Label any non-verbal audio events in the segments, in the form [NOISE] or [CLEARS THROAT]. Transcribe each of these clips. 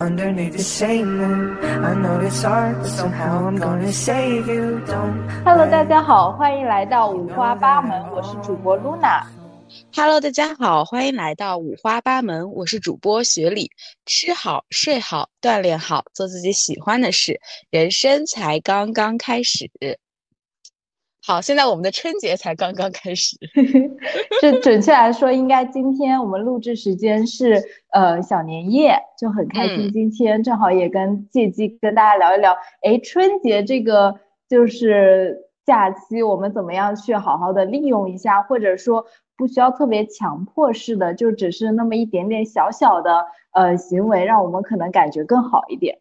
Hello，大家好，欢迎来到五花八门，我是主播 Luna。Hello，大家好，欢迎来到五花八门，我是主播雪里。吃好睡好，锻炼好，做自己喜欢的事，人生才刚刚开始。好，现在我们的春节才刚刚开始。[LAUGHS] 这准确来说，应该今天我们录制时间是呃小年夜，就很开心。嗯今天正好也跟借机跟大家聊一聊，哎，春节这个就是假期，我们怎么样去好好的利用一下，或者说不需要特别强迫式的，就只是那么一点点小小的呃行为，让我们可能感觉更好一点。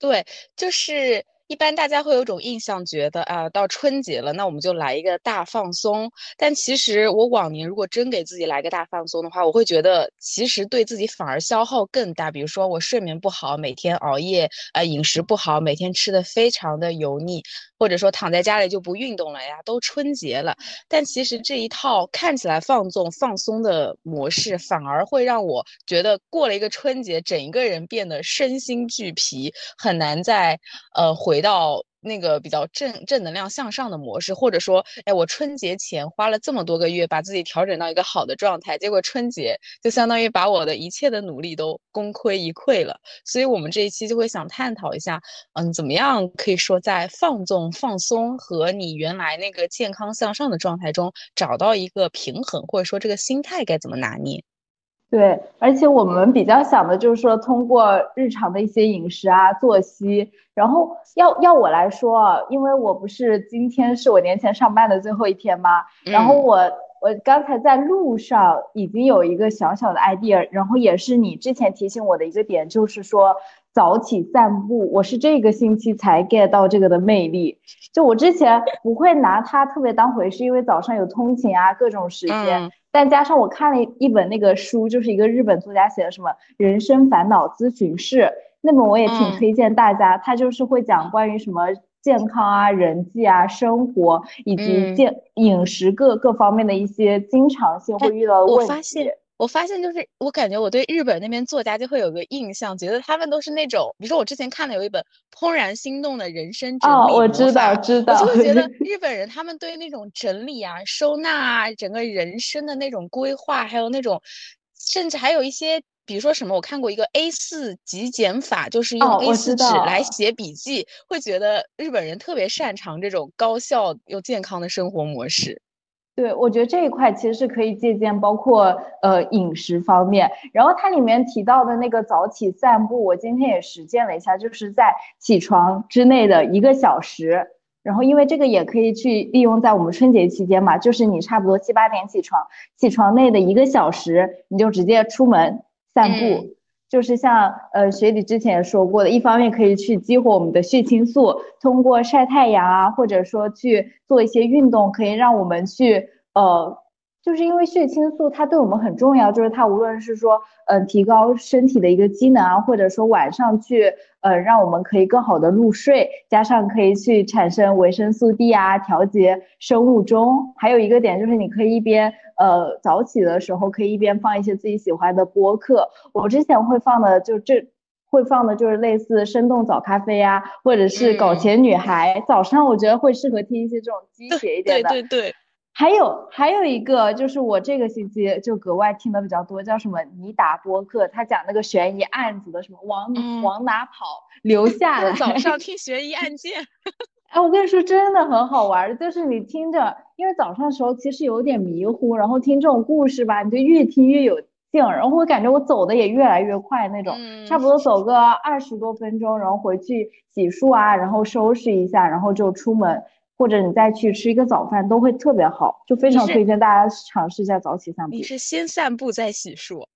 对，就是一般大家会有种印象，觉得啊，到春节了，那我们就来一个大放松。但其实我往年如果真给自己来个大放松的话，我会觉得其实对自己反而消耗更大。比如说我睡眠不好，每天熬夜，呃，饮食不好，每天吃的非常的油腻，或者说躺在家里就不运动了呀，都春节了。但其实这一套看起来放纵放松的模式，反而会让我觉得过了一个春节，整一个人变得身心俱疲，很难再呃回到那个比较正正能量向上的模式，或者说，哎，我春节前花了这么多个月把自己调整到一个好的状态，结果春节就相当于把我的一切的努力都功亏一篑了。所以我们这一期就会想探讨一下，嗯，怎么样可以说在放纵、放松和你原来那个健康向上的状态中找到一个平衡，或者说这个心态该怎么拿捏？对，而且我们比较想的就是说，通过日常的一些饮食啊、作息，然后要要我来说啊，因为我不是今天是我年前上班的最后一天吗？然后嗯我我刚才在路上已经有一个小小的 idea，然后也是你之前提醒我的一个点，就是说早起散步，我是这个星期才 get 到这个的魅力。就我之前不会拿它特别当回事，因为早上有通勤啊，各种时间。嗯但加上我看了一本那个书，就是一个日本作家写的什么《人生烦恼咨询室》，那本我也挺嗯推荐大家。他就是会讲关于什么健康啊、人际啊、生活以及嗯健饮食各各方面的一些经常性会哎遇到的问题。我发现，我发现就是我感觉我对日本那边作家就会有个印象，觉得他们都是那种，比如说我之前看了有一本《怦然心动的人生整哦，我知道，知道。我就会觉得 [LAUGHS] 日本人他们对那种整理啊、收纳啊、整个人生的那种规划，还有那种，甚至还有一些，比如说什么，我看过一个 A 四极简法，就是用哦 A 我4纸来写笔记，会觉得日本人特别擅长这种高效又健康的生活模式。对，我觉得这一块其实是可以借鉴，包括呃饮食方面。然后它里面提到的那个早起散步，我今天也实践了一下，就是在起床之内的一个小时。然后因为这个也可以去利用在我们春节期间嘛，就是你差不多七八点起床，起床内的一个小时，你就直接出门散步。嗯就是像呃学里之前说过的，一方面可以去激活我们的血清素，通过晒太阳啊，或者说去做一些运动，可以让我们去呃，就是因为血清素它对我们很重要，就是它无论是说呃提高身体的一个机能啊，或者说晚上去呃让我们可以更好的入睡，加上可以去产生维生素 D 啊，调节生物钟。还有一个点就是你可以一边呃早起的时候可以一边放一些自己喜欢的播客，我之前会放的就这。会放的就是类似生动早咖啡啊，或者是搞嗯钱女孩，早上我觉得会适合听一些这种鸡血一点的。对对对，还有还有一个就是我这个星期就格外听的比较多，叫什么尼达播客，他讲那个悬疑案子的，什么往、嗯往哪跑，留下来。早上听悬疑案件。[LAUGHS] 哎，我跟你说，真的很好玩儿，就是你听着，因为早上的时候其实有点迷糊，然后听这种故事吧，你就越听越有劲儿，然后我感觉我走的也越来越快那种，嗯差不多走个二十多分钟，然后回去洗漱啊，然后收拾一下，然后就出门，或者你再去吃一个早饭，都会特别好，就非常推荐大家尝试一下早起散步你。是先散步再洗漱，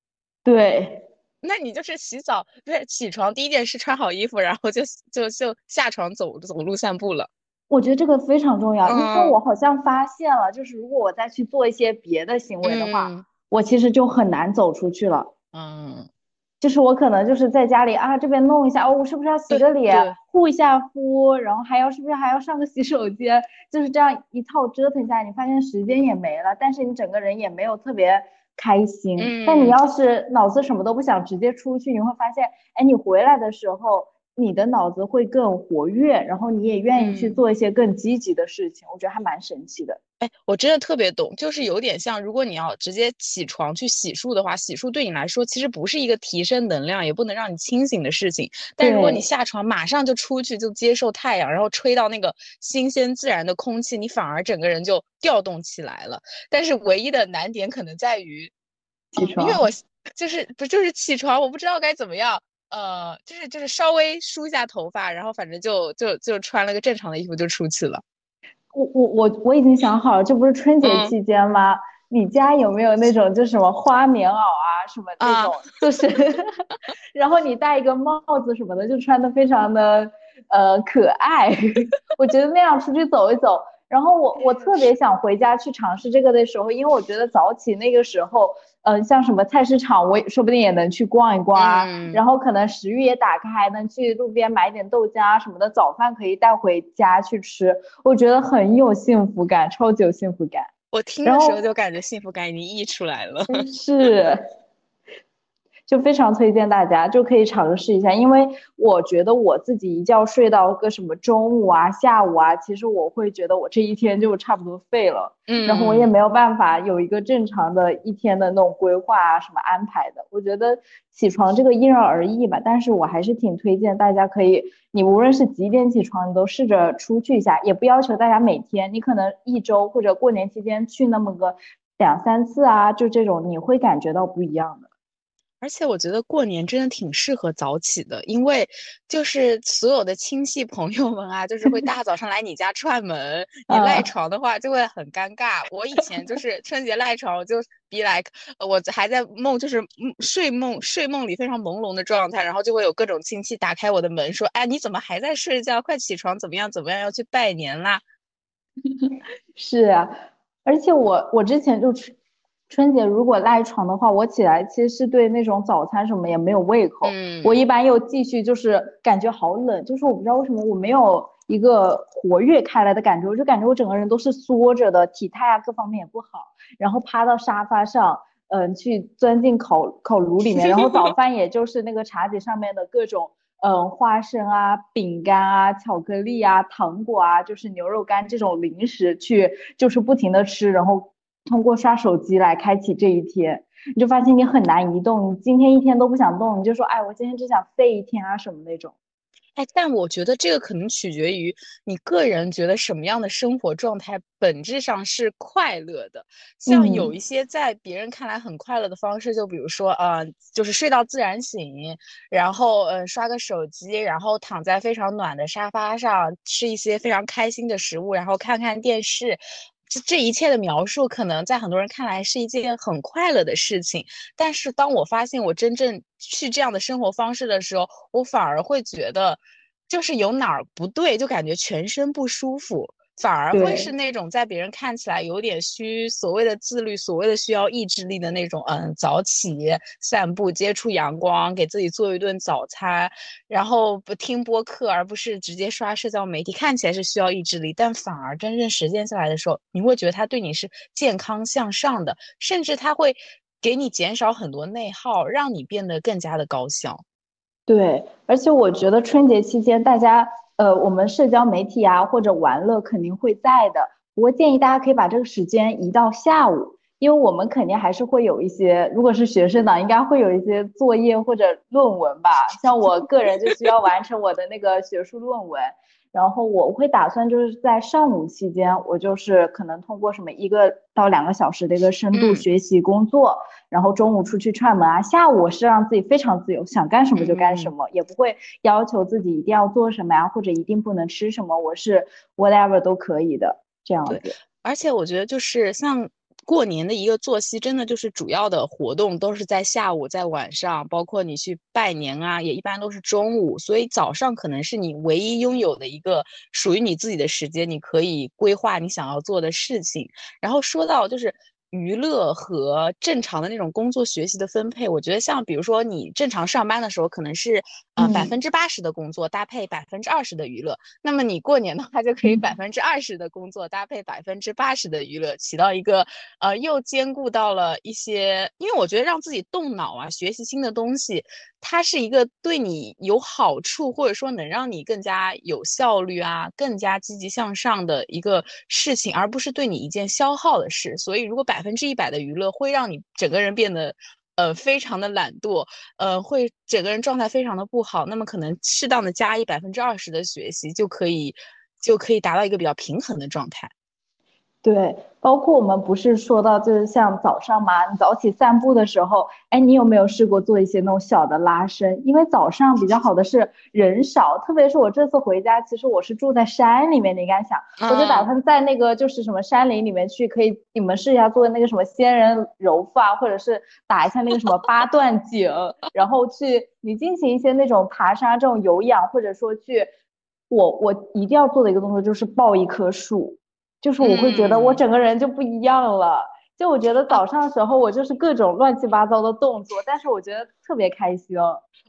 对，那你就是洗澡不是起床第一件事穿好衣服，然后就就就下床走走路散步了。我觉得这个非常重要，因为嗯我好像发现了，就是如果我再去做一些别的行为的话，嗯我其实就很难走出去了。嗯，就是我可能就是在家里啊，这边弄一下，哦，我是不是要洗个脸，护一下肤，然后还要是不是还要上个洗手间，就是这样一套折腾下来，你发现时间也没了，但是你整个人也没有特别开心。但你要是脑子什么都不想，直接出去，你会发现，哎，你回来的时候。你的脑子会更活跃，然后你也愿意去做一些更积极的事情，我觉得还蛮神奇的。哎，我真的特别懂，就是有点像，如果你要直接起床去洗漱的话，洗漱对你来说其实不是一个提升能量，也不能让你清醒的事情。但如果你下床马上就出去，就接受太阳，然后吹到那个新鲜自然的空气，你反而整个人就调动起来了。但是唯一的难点可能在于起床，因为我 [LAUGHS] 就是不就是起床，我不知道该怎么样。呃，就是就是稍微梳一下头发，然后反正就就就穿了个正常的衣服就出去了。我我我我已经想好了，这不是春节期间吗？你家有没有那种就什么花棉袄啊什么那种，就是，[LAUGHS] 然后你戴一个帽子什么的，就穿的非常的呃可爱。[LAUGHS] 我觉得那样出去走一走。然后我我特别想回家去尝试这个的时候，因为我觉得早起那个时候，嗯，像什么菜市场，我说不定也能去逛一逛啊。然后可能食欲也打开，能去路边买点豆浆啊什么的，早饭可以带回家去吃，我觉得很有幸福感，超级有幸福感。我听的时候就感觉幸福感已经溢出来了。是。[LAUGHS] 就非常推荐大家，就可以尝试一下，因为我觉得我自己一觉睡到个什么中午啊、下午啊，其实我会觉得我这一天就差不多废了，嗯，然后我也没有办法有一个正常的一天的那种规划啊、什么安排的。我觉得起床这个因人而异吧，但是我还是挺推荐大家可以，你无论是几点起床，你都试着出去一下，也不要求大家每天，你可能一周或者过年期间去那么个两三次啊，就这种你会感觉到不一样的。而且我觉得过年真的挺适合早起的，因为就是所有的亲戚朋友们啊，就是会大 [LAUGHS] 早上来你家串门，你赖床的话就会很尴尬。我以前就 [LAUGHS] 是春节赖床，我就 be like，我还在梦，就是睡梦睡梦里非常朦胧的状态，然后就会有各种亲戚打开我的门说，哎，你怎么还在睡觉？快起床，怎么样怎么样，要去拜年啦？[LAUGHS] 是啊，而且我我之前就。春节如果赖床的话，我起来其实是对那种早餐什么也没有胃口。嗯，我一般又继续就是感觉好冷，就是我不知道为什么我没有一个活跃开来的感觉，我就感觉我整个人都是缩着的，体态啊各方面也不好。然后趴到沙发上，嗯，去钻进烤烤炉里面，然后早饭也就是那个茶几上面的各种嗯花生啊、饼干啊、巧克力啊、糖果啊，就是牛肉干这种零食去就是不停的吃，然后。通过刷手机来开启这一天，你就发现你很难移动，你今天一天都不想动，你就说，哎，我今天只想废一天啊什么那种。哎，但我觉得这个可能取决于你个人觉得什么样的生活状态本质上是快乐的。像有一些在别人看来很快乐的方式，就比如说，呃，就是睡到自然醒，然后，呃，刷个手机，然后躺在非常暖的沙发上，吃一些非常开心的食物，然后看看电视。这一切的描述，可能在很多人看来是一件很快乐的事情，但是当我发现我真正去这样的生活方式的时候，我反而会觉得，就是有哪儿不对，就感觉全身不舒服。反而会是那种在别人看起来有点虚，所谓的自律，所谓的需要意志力的那种，嗯，早起散步，接触阳光，给自己做一顿早餐，然后不听播客，而不是直接刷社交媒体，看起来是需要意志力，但反而真正实践下来的时候，你会觉得它对你是健康向上的，甚至它会给你减少很多内耗，让你变得更加的高效。对，而且我觉得春节期间大家。呃，我们社交媒体啊，或者玩乐肯定会在的。不过建议大家可以把这个时间移到下午，因为我们肯定还是会有一些，如果是学生党，应该会有一些作业或者论文吧。像我个人就需要完成我的那个学术论文。然后我会打算就是在上午期间，我就是可能通过什么一个到两个小时的一个深度学习工作，然后中午出去串门啊，下午是让自己非常自由，想干什么就干什么，也不会要求自己一定要做什么呀，或者一定不能吃什么，我是 whatever 都可以的这样子。而且我觉得就是像。过年的一个作息，真的就是主要的活动都是在下午，在晚上，包括你去拜年啊，也一般都是中午。所以早上可能是你唯一拥有的一个属于你自己的时间，你可以规划你想要做的事情。然后说到就是娱乐和正常的那种工作学习的分配，我觉得像比如说你正常上班的时候，可能是呃百分之八十的工作搭配百分之二十的娱乐，那么你过年的话就可以百分之二十的工作搭配百分之八十的娱乐，起到一个呃又兼顾到了一些，因为我觉得让自己动脑啊，学习新的东西，它是一个对你有好处，或者说能让你更加有效率啊，更加积极向上的一个事情，而不是对你一件消耗的事。所以如果百分之一百的娱乐会让你整个人变得，呃，非常的懒惰，呃，会整个人状态非常的不好。那么可能适当的加一百分之二十的学习，就可以，就可以达到一个比较平衡的状态。对，包括我们不是说到，就是像早上嘛，你早起散步的时候，哎，你有没有试过做一些那种小的拉伸？因为早上比较好的是人少，特别是我这次回家，其实我是住在山里面，你敢想，我就打算在那个就是什么山林里面去，可以你们试一下做那个什么仙人揉腹啊，或者是打一下那个什么八段锦，然后去你进行一些那种爬山这种有氧，或者说去，我我一定要做的一个动作就是抱一棵树。就是我会觉得我整个人就不一样了，就我觉得早上的时候我就是各种乱七八糟的动作，但是我觉得特别开心。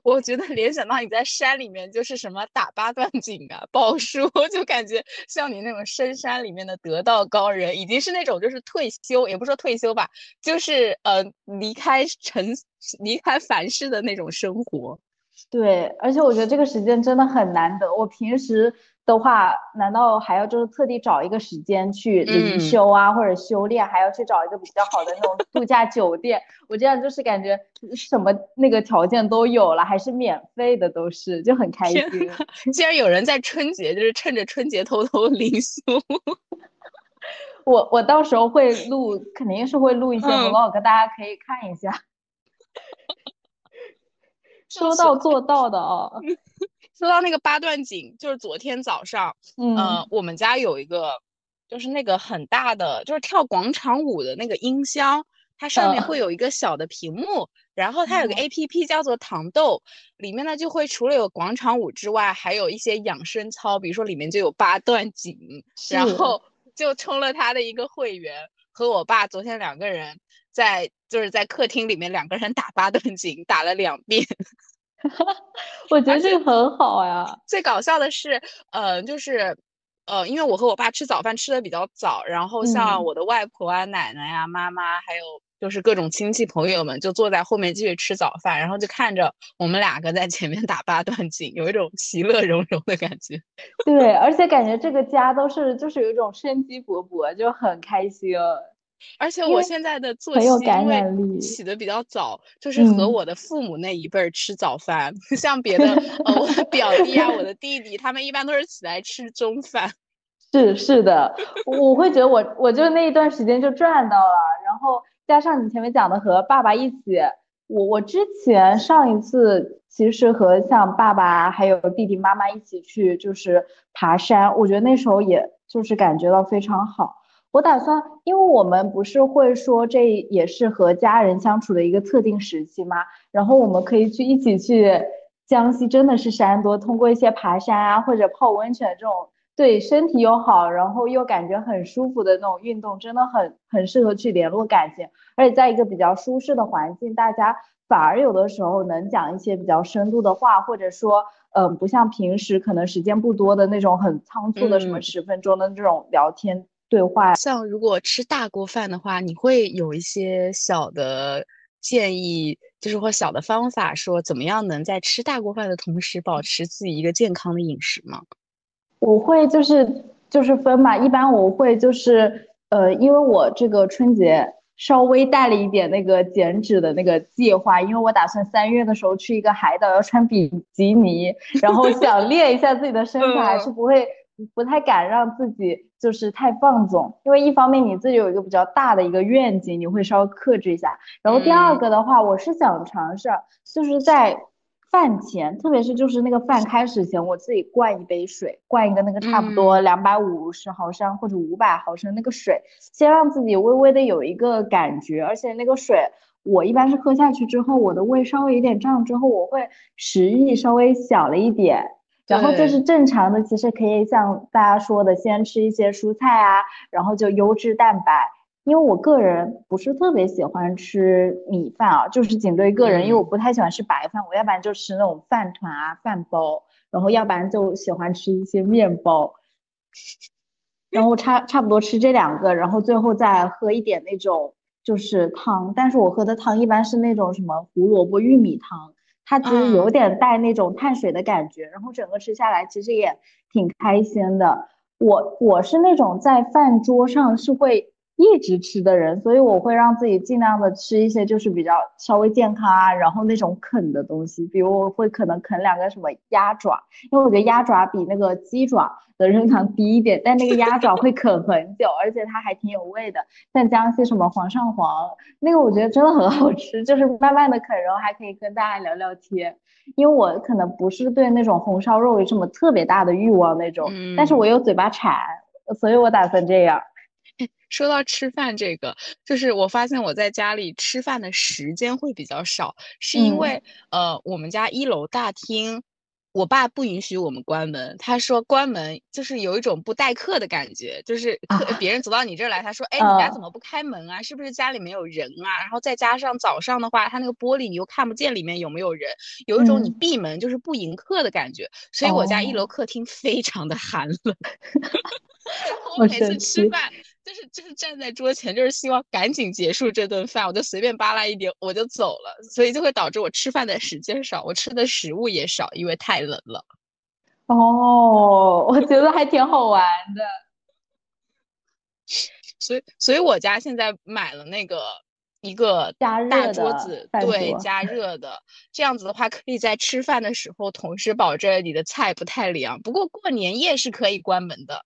我觉得联想到你在山里面就是什么打八段锦啊、抱书，[LAUGHS] 就感觉像你那种深山里面的得道高人，已经是那种就是退休，也不说退休吧，就是呃离开尘、离开凡世的那种生活。对，而且我觉得这个时间真的很难得。我平时。的话，难道还要就是特地找一个时间去灵修啊，或者修炼，还要去找一个比较好的那种度假酒店？我这样就是感觉什么那个条件都有了，还是免费的，都是就很开心。[LAUGHS] 竟然有人在春节就是趁着春节偷偷灵修，[LAUGHS] 我我到时候会录，肯定是会录一些 vlog，大家可以看一下。[LAUGHS] 说到做到的啊。说到那个八段锦，就是昨天早上，嗯，我们家有一个，就是那个很大的，就是跳广场舞的那个音箱，它上面会有一个小的屏幕，然后它有个 A P P 叫做糖豆，里面呢就会除了有广场舞之外，还有一些养生操，比如说里面就有八段锦，然后就充了他的一个会员，和我爸昨天两个人在就是在客厅里面两个人打八段锦，打了两遍。[LAUGHS] 我觉得这个很好呀。最搞笑的是，呃，就是，呃，因为我和我爸吃早饭吃的比较早，然后像我的外婆啊、奶奶呀、妈妈，还有就是各种亲戚朋友们，就坐在后面继续吃早饭，然后就看着我们两个在前面打八段锦，有一种其乐融融的感觉。对，而且感觉这个家都是就是有一种生机勃勃，就很开心。而且我现在的作息因为起的比较早，就是和我的父母那一辈儿吃早饭，[LAUGHS] 像别的呃我的表弟啊、我的弟弟，他们一般都是起来吃中饭。[LAUGHS] 是是的，我会觉得我我就那一段时间就赚到了，然后加上你前面讲的和爸爸一起，我我之前上一次其实和像爸爸还有弟弟妈妈一起去就是爬山，我觉得那时候也就是感觉到非常好。我打算，因为我们不是会说这也是和家人相处的一个特定时期吗？然后我们可以去一起去江西，真的是山多，通过一些爬山啊或者泡温泉这种对身体又好，然后又感觉很舒服的那种运动，真的很很适合去联络感情，而且在一个比较舒适的环境，大家反而有的时候能讲一些比较深度的话，或者说，嗯，不像平时可能时间不多的那种很仓促的什么十分钟的这种聊天。对话像如果吃大锅饭的话，你会有一些小的建议，就是或小的方法，说怎么样能在吃大锅饭的同时保持自己一个健康的饮食吗？我会就是就是分吧，一般我会就是呃，因为我这个春节稍微带了一点那个减脂的那个计划，因为我打算三月的时候去一个海岛，要穿比基尼，然后想 [LAUGHS] 练一下自己的身材，还是不会。不太敢让自己就是太放纵，因为一方面你自己有一个比较大的一个愿景，你会稍微克制一下。然后第二个的话，我是想尝试，就是在饭前，特别是就是那个饭开始前，我自己灌一杯水，灌一个那个差不多两百五十毫升或者五百毫升那个水，先让自己微微的有一个感觉。而且那个水，我一般是喝下去之后，我的胃稍微有点胀之后，我会食欲稍微小了一点。然后就是正常的，其实可以像大家说的，先吃一些蔬菜啊，然后就优质蛋白，因为我个人不是特别喜欢吃米饭啊，就是仅对个人，因为我不太喜欢吃白饭，我要不然就吃那种饭团啊、饭包，然后要不然就喜欢吃一些面包，然后差差不多吃这两个，然后最后再喝一点那种就是汤，但是我喝的汤一般是那种什么胡萝卜玉米汤，它其实有点带那种碳水的感觉，然后整个吃下来其实也挺开心的。我我是那种在饭桌上是会。一直吃的人，所以我会让自己尽量的吃一些就是比较稍微健康啊，然后那种啃的东西，比如我会可能啃两个什么鸭爪，因为我觉得鸭爪比那个鸡爪的热量低一点，但那个鸭爪会啃很久，而且它还挺有味的。像江西什么黄上黄，那个我觉得真的很好吃，就是慢慢的啃，然后还可以跟大家聊聊天。因为我可能不是对那种红烧肉有什么特别大的欲望那种，但是我又嘴巴馋，所以我打算这样。说到吃饭这个，就是我发现我在家里吃饭的时间会比较少，是因为呃，我们家一楼大厅，我爸不允许我们关门，他说关门就是有一种不待客的感觉，就是客别人走到你这儿来，他说，哎，你家怎么不开门啊？是不是家里没有人啊？然后再加上早上的话，他那个玻璃你又看不见里面有没有人，有一种你闭门就是不迎客的感觉，所以我家一楼客厅非常的寒冷。[LAUGHS] 我每次吃饭。就是就是站在桌前，就是希望赶紧结束这顿饭，我就随便扒拉一点我就走了，所以就会导致我吃饭的时间少，我吃的食物也少，因为太冷了。哦，我觉得还挺好玩的。所以，所以我家现在买了那个一个大桌子，对，加热的，这样子的话，可以在吃饭的时候同时保证你的菜不太凉。不过过年夜是可以关门的。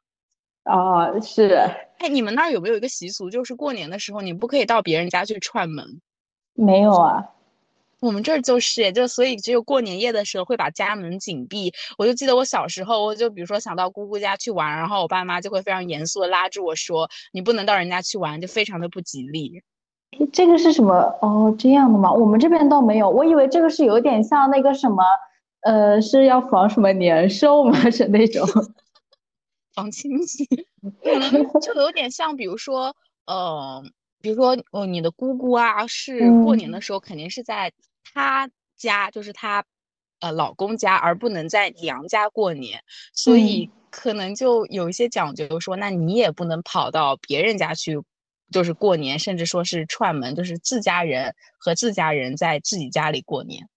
哦，是。哎，你们那儿有没有一个习俗，就是过年的时候你不可以到别人家去串门？没有啊，我们这儿就是，就所以只有过年夜的时候会把家门紧闭。我就记得我小时候，我就比如说想到姑姑家去玩，然后我爸妈就会非常严肃的拉住我说：“你不能到人家去玩，就非常的不吉利。”这个是什么？哦，这样的吗？我们这边倒没有，我以为这个是有点像那个什么，呃，是要防什么年兽吗？[LAUGHS] 是那种。防亲戚，就有点像，比如说，呃，比如说，哦，你的姑姑啊，是过年的时候肯定是在她家，就是她，呃，老公家，而不能在娘家过年，所以可能就有一些讲究，说那你也不能跑到别人家去，就是过年，甚至说是串门，就是自家人和自家人在自己家里过年。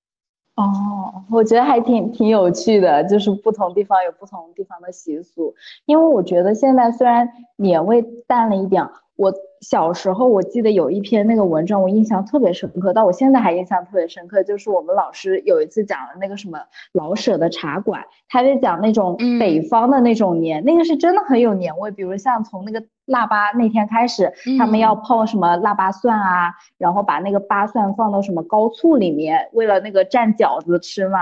哦，我觉得还挺挺有趣的，就是不同地方有不同地方的习俗。因为我觉得现在虽然年味淡了一点，我小时候我记得有一篇那个文章，我印象特别深刻，到我现在还印象特别深刻，就是我们老师有一次讲了那个什么老舍的茶馆，他就讲那种北方的那种年，那个是真的很有年味，比如像从那个。腊八那天开始，他们要泡什么腊八蒜啊，然后把那个八蒜放到什么高醋里面，为了那个蘸饺子吃嘛，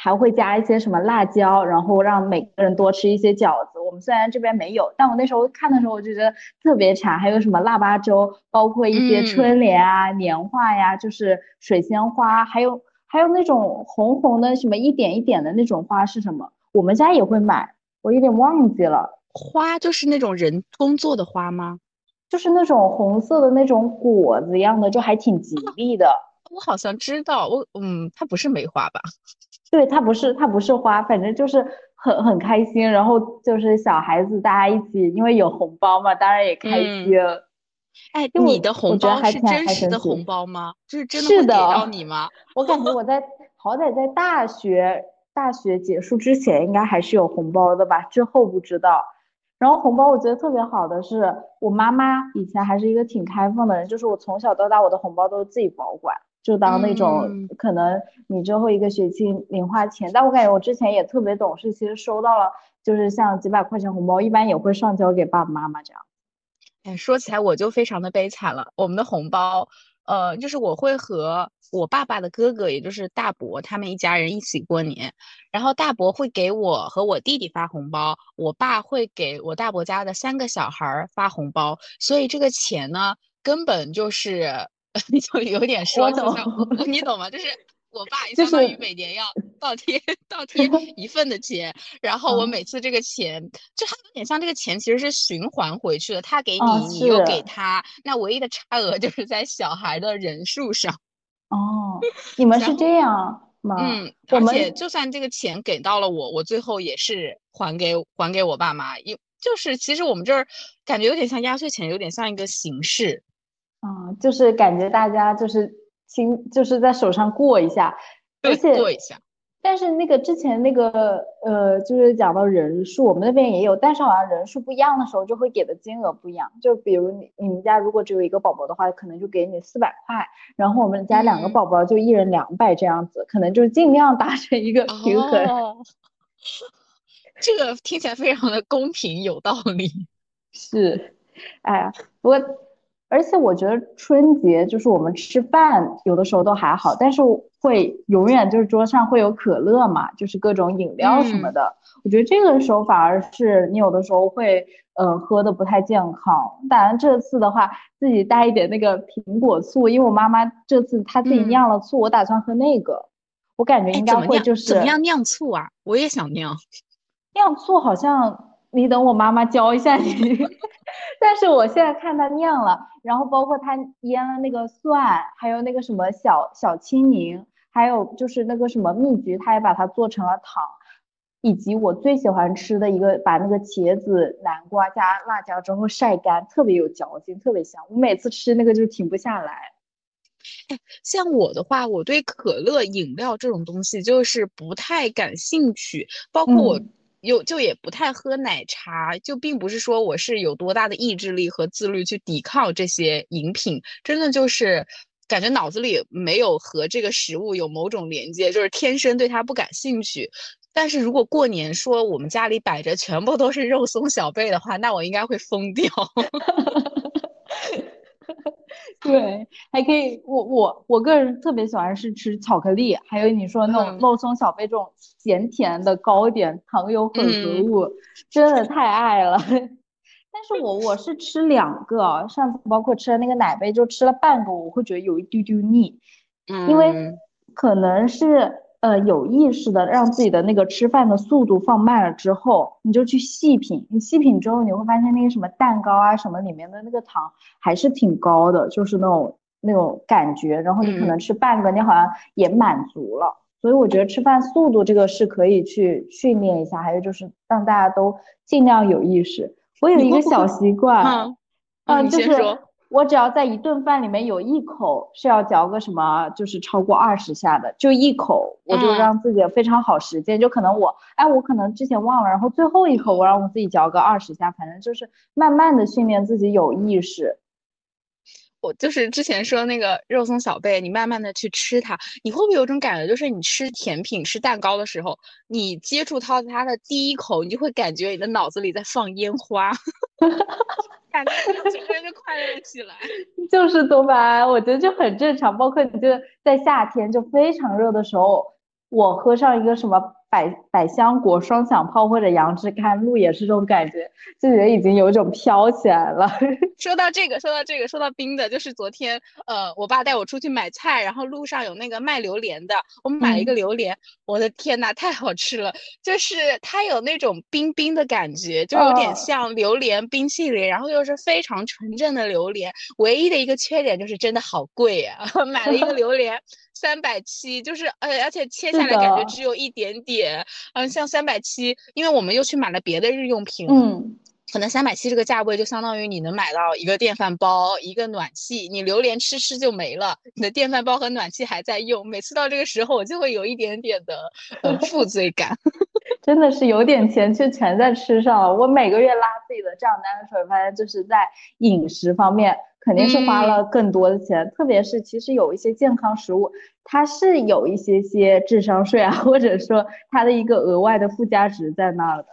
还会加一些什么辣椒，然后让每个人多吃一些饺子。我们虽然这边没有，但我那时候看的时候我就觉得特别馋。还有什么腊八粥，包括一些春联啊、年画呀，就是水仙花，还有还有那种红红的什么一点一点的那种花是什么？我们家也会买，我有点忘记了。花就是那种人工做的花吗？就是那种红色的那种果子一样的，就还挺吉利的。我好像知道，我嗯，它不是梅花吧？对，它不是，它不是花，反正就是很很开心。然后就是小孩子大家一起，因为有红包嘛，当然也开心。哎，你的红包是真实的红包吗？就是真的会给到你吗？[LAUGHS] 我感觉我在好歹在大学大学结束之前，应该还是有红包的吧？之后不知道。然后红包我觉得特别好的是我妈妈以前还是一个挺开放的人，就是我从小到大我的红包都是自己保管，就当那种可能你最后一个学期零花钱。但我感觉我之前也特别懂事，其实收到了就是像几百块钱红包，一般也会上交给爸爸妈妈这样。哎，说起来我就非常的悲惨了，我们的红包。呃，就是我会和我爸爸的哥哥，也就是大伯他们一家人一起过年，然后大伯会给我和我弟弟发红包，我爸会给我大伯家的三个小孩发红包，所以这个钱呢，根本就是 [LAUGHS] 就有点说，[LAUGHS] 你懂吗？[LAUGHS] 就是我爸相当于每年要倒贴倒贴一份的钱，然后我嗯每次这个钱，就他有点像这个钱其实是循环回去的，他给哦你，你又给他，那唯一的差额就是在小孩的人数上。哦，你们是这样吗？嗯，而且就算这个钱给到了我，我最后也是还给还给我爸妈，因就是其实我们这儿感觉有点像压岁钱，有点像一个形式。嗯，就是感觉大家就是亲，就是在手上过一下，而对，且过一下。但是那个之前那个呃，就是讲到人数，我们那边也有，但是好像人数不一样的时候，就会给的金额不一样。就比如你你们家如果只有一个宝宝的话，可能就给你四百块，然后我们家两个嗯宝宝就一人两百这样子，可能就尽量达成一个平衡。哦，这个听起来非常的公平有道理。是，哎呀，不过，而且我觉得春节就是我们吃饭有的时候都还好，但是会永远就是桌上会有可乐嘛，就是各种饮料什么嗯的。我觉得这个时候反而是你有的时候会呃喝的不太健康。当然这次的话，自己带一点那个苹果醋，因为我妈妈这次她自己嗯酿了醋，我打算喝那个。我感觉哎，应该？会就是怎么样酿醋啊？我也想酿。酿醋好像你等我妈妈教一下你，[LAUGHS] 但是我现在看她酿了，然后包括他腌了那个蒜，还有那个什么小小青柠，还有就是那个什么蜜橘，他也把它做成了糖，以及我最喜欢吃的一个，把那个茄子、南瓜加辣椒之后晒干，特别有嚼劲，特别香。我每次吃那个就停不下来。[LAUGHS] 像我的话，我对可乐饮料这种东西就是不太感兴趣，包括我就就也不太喝奶茶，就并不是说我是有多大的意志力和自律去抵抗这些饮品，真的就是感觉脑子里没有和这个食物有某种连接，就是天生对它不感兴趣。但是如果过年说我们家里摆着全部都是肉松小贝的话，那我应该会疯掉。[LAUGHS] [LAUGHS] 对，还可以，我我我个人特别喜欢是吃巧克力，还有你说那种嗯。肉松小贝这种咸甜的糕点，糖油混合嗯。物，真的太爱了。[LAUGHS] 但是我我是吃两个，上次包括吃了那个奶杯，就吃了半个，我会觉得有一丢丢腻，因为嗯。可能是呃有意识的让自己的那个吃饭的速度放慢了之后，你就去细品，你细品之后你会发现那个什么蛋糕啊什么里面的那个糖还是挺高的，就是那种那种感觉，然后你可嗯能吃半个，你好像也满足了。所以我觉得吃饭速度这个是可以去训练一下，还有就是让大家都尽量有意识。我有一个小习惯，嗯嗯，你就是。我只要在一顿饭里面有一口是要嚼个什么，就是超过二十下的，就一口，我就嗯让自己非常好实践。就可能我，哎，我可能之前忘了，然后最后一口我让我自己嚼个二十下，反正就是慢慢的训练自己有意识。我就是之前说那个肉松小贝，你慢慢的去吃它，你会不会有种感觉，就是你吃甜品、吃蛋糕的时候，你接触到它的第一口，你就会感觉你的脑子里在放烟花，[LAUGHS] 感觉整个人就快乐起来。[LAUGHS] 就是多巴胺，我觉得就很正常。包括你就在夏天就非常热的时候，我喝上一个什么百百香果双响炮或者杨枝甘露，也是这种感觉，就觉得已经有一种飘起来了。[LAUGHS] 说到这个，说到这个，说到冰的，就是昨天，呃，我爸带我出去买菜，然后路上有那个卖榴莲的，我们买了一个嗯榴莲，我的天呐，太好吃了！就是它有那种冰冰的感觉，就有点哦像榴莲冰淇淋，然后又是非常纯正的榴莲。唯一的一个缺点就是真的好贵呀、[LAUGHS] 买了一个榴莲三百七，就是呃，而且切下来感觉只有一点点，嗯、像三百七，因为我们又去买了别的日用品，嗯，可能三百七这个价位就相当于你能买到一个电饭煲、一个暖气，你榴莲吃吃就没了，你的电饭煲和暖气还在用。每次到这个时候，我就会有一点点的呃负罪感。[LAUGHS] 真的是有点钱却全在吃上了。我每个月拉自己的账单的时候，发现就是在饮食方面肯定是花了更多的钱，特别是其实有一些健康食物，它是有一些些智商税啊，或者说它的一个额外的附加值在那儿的。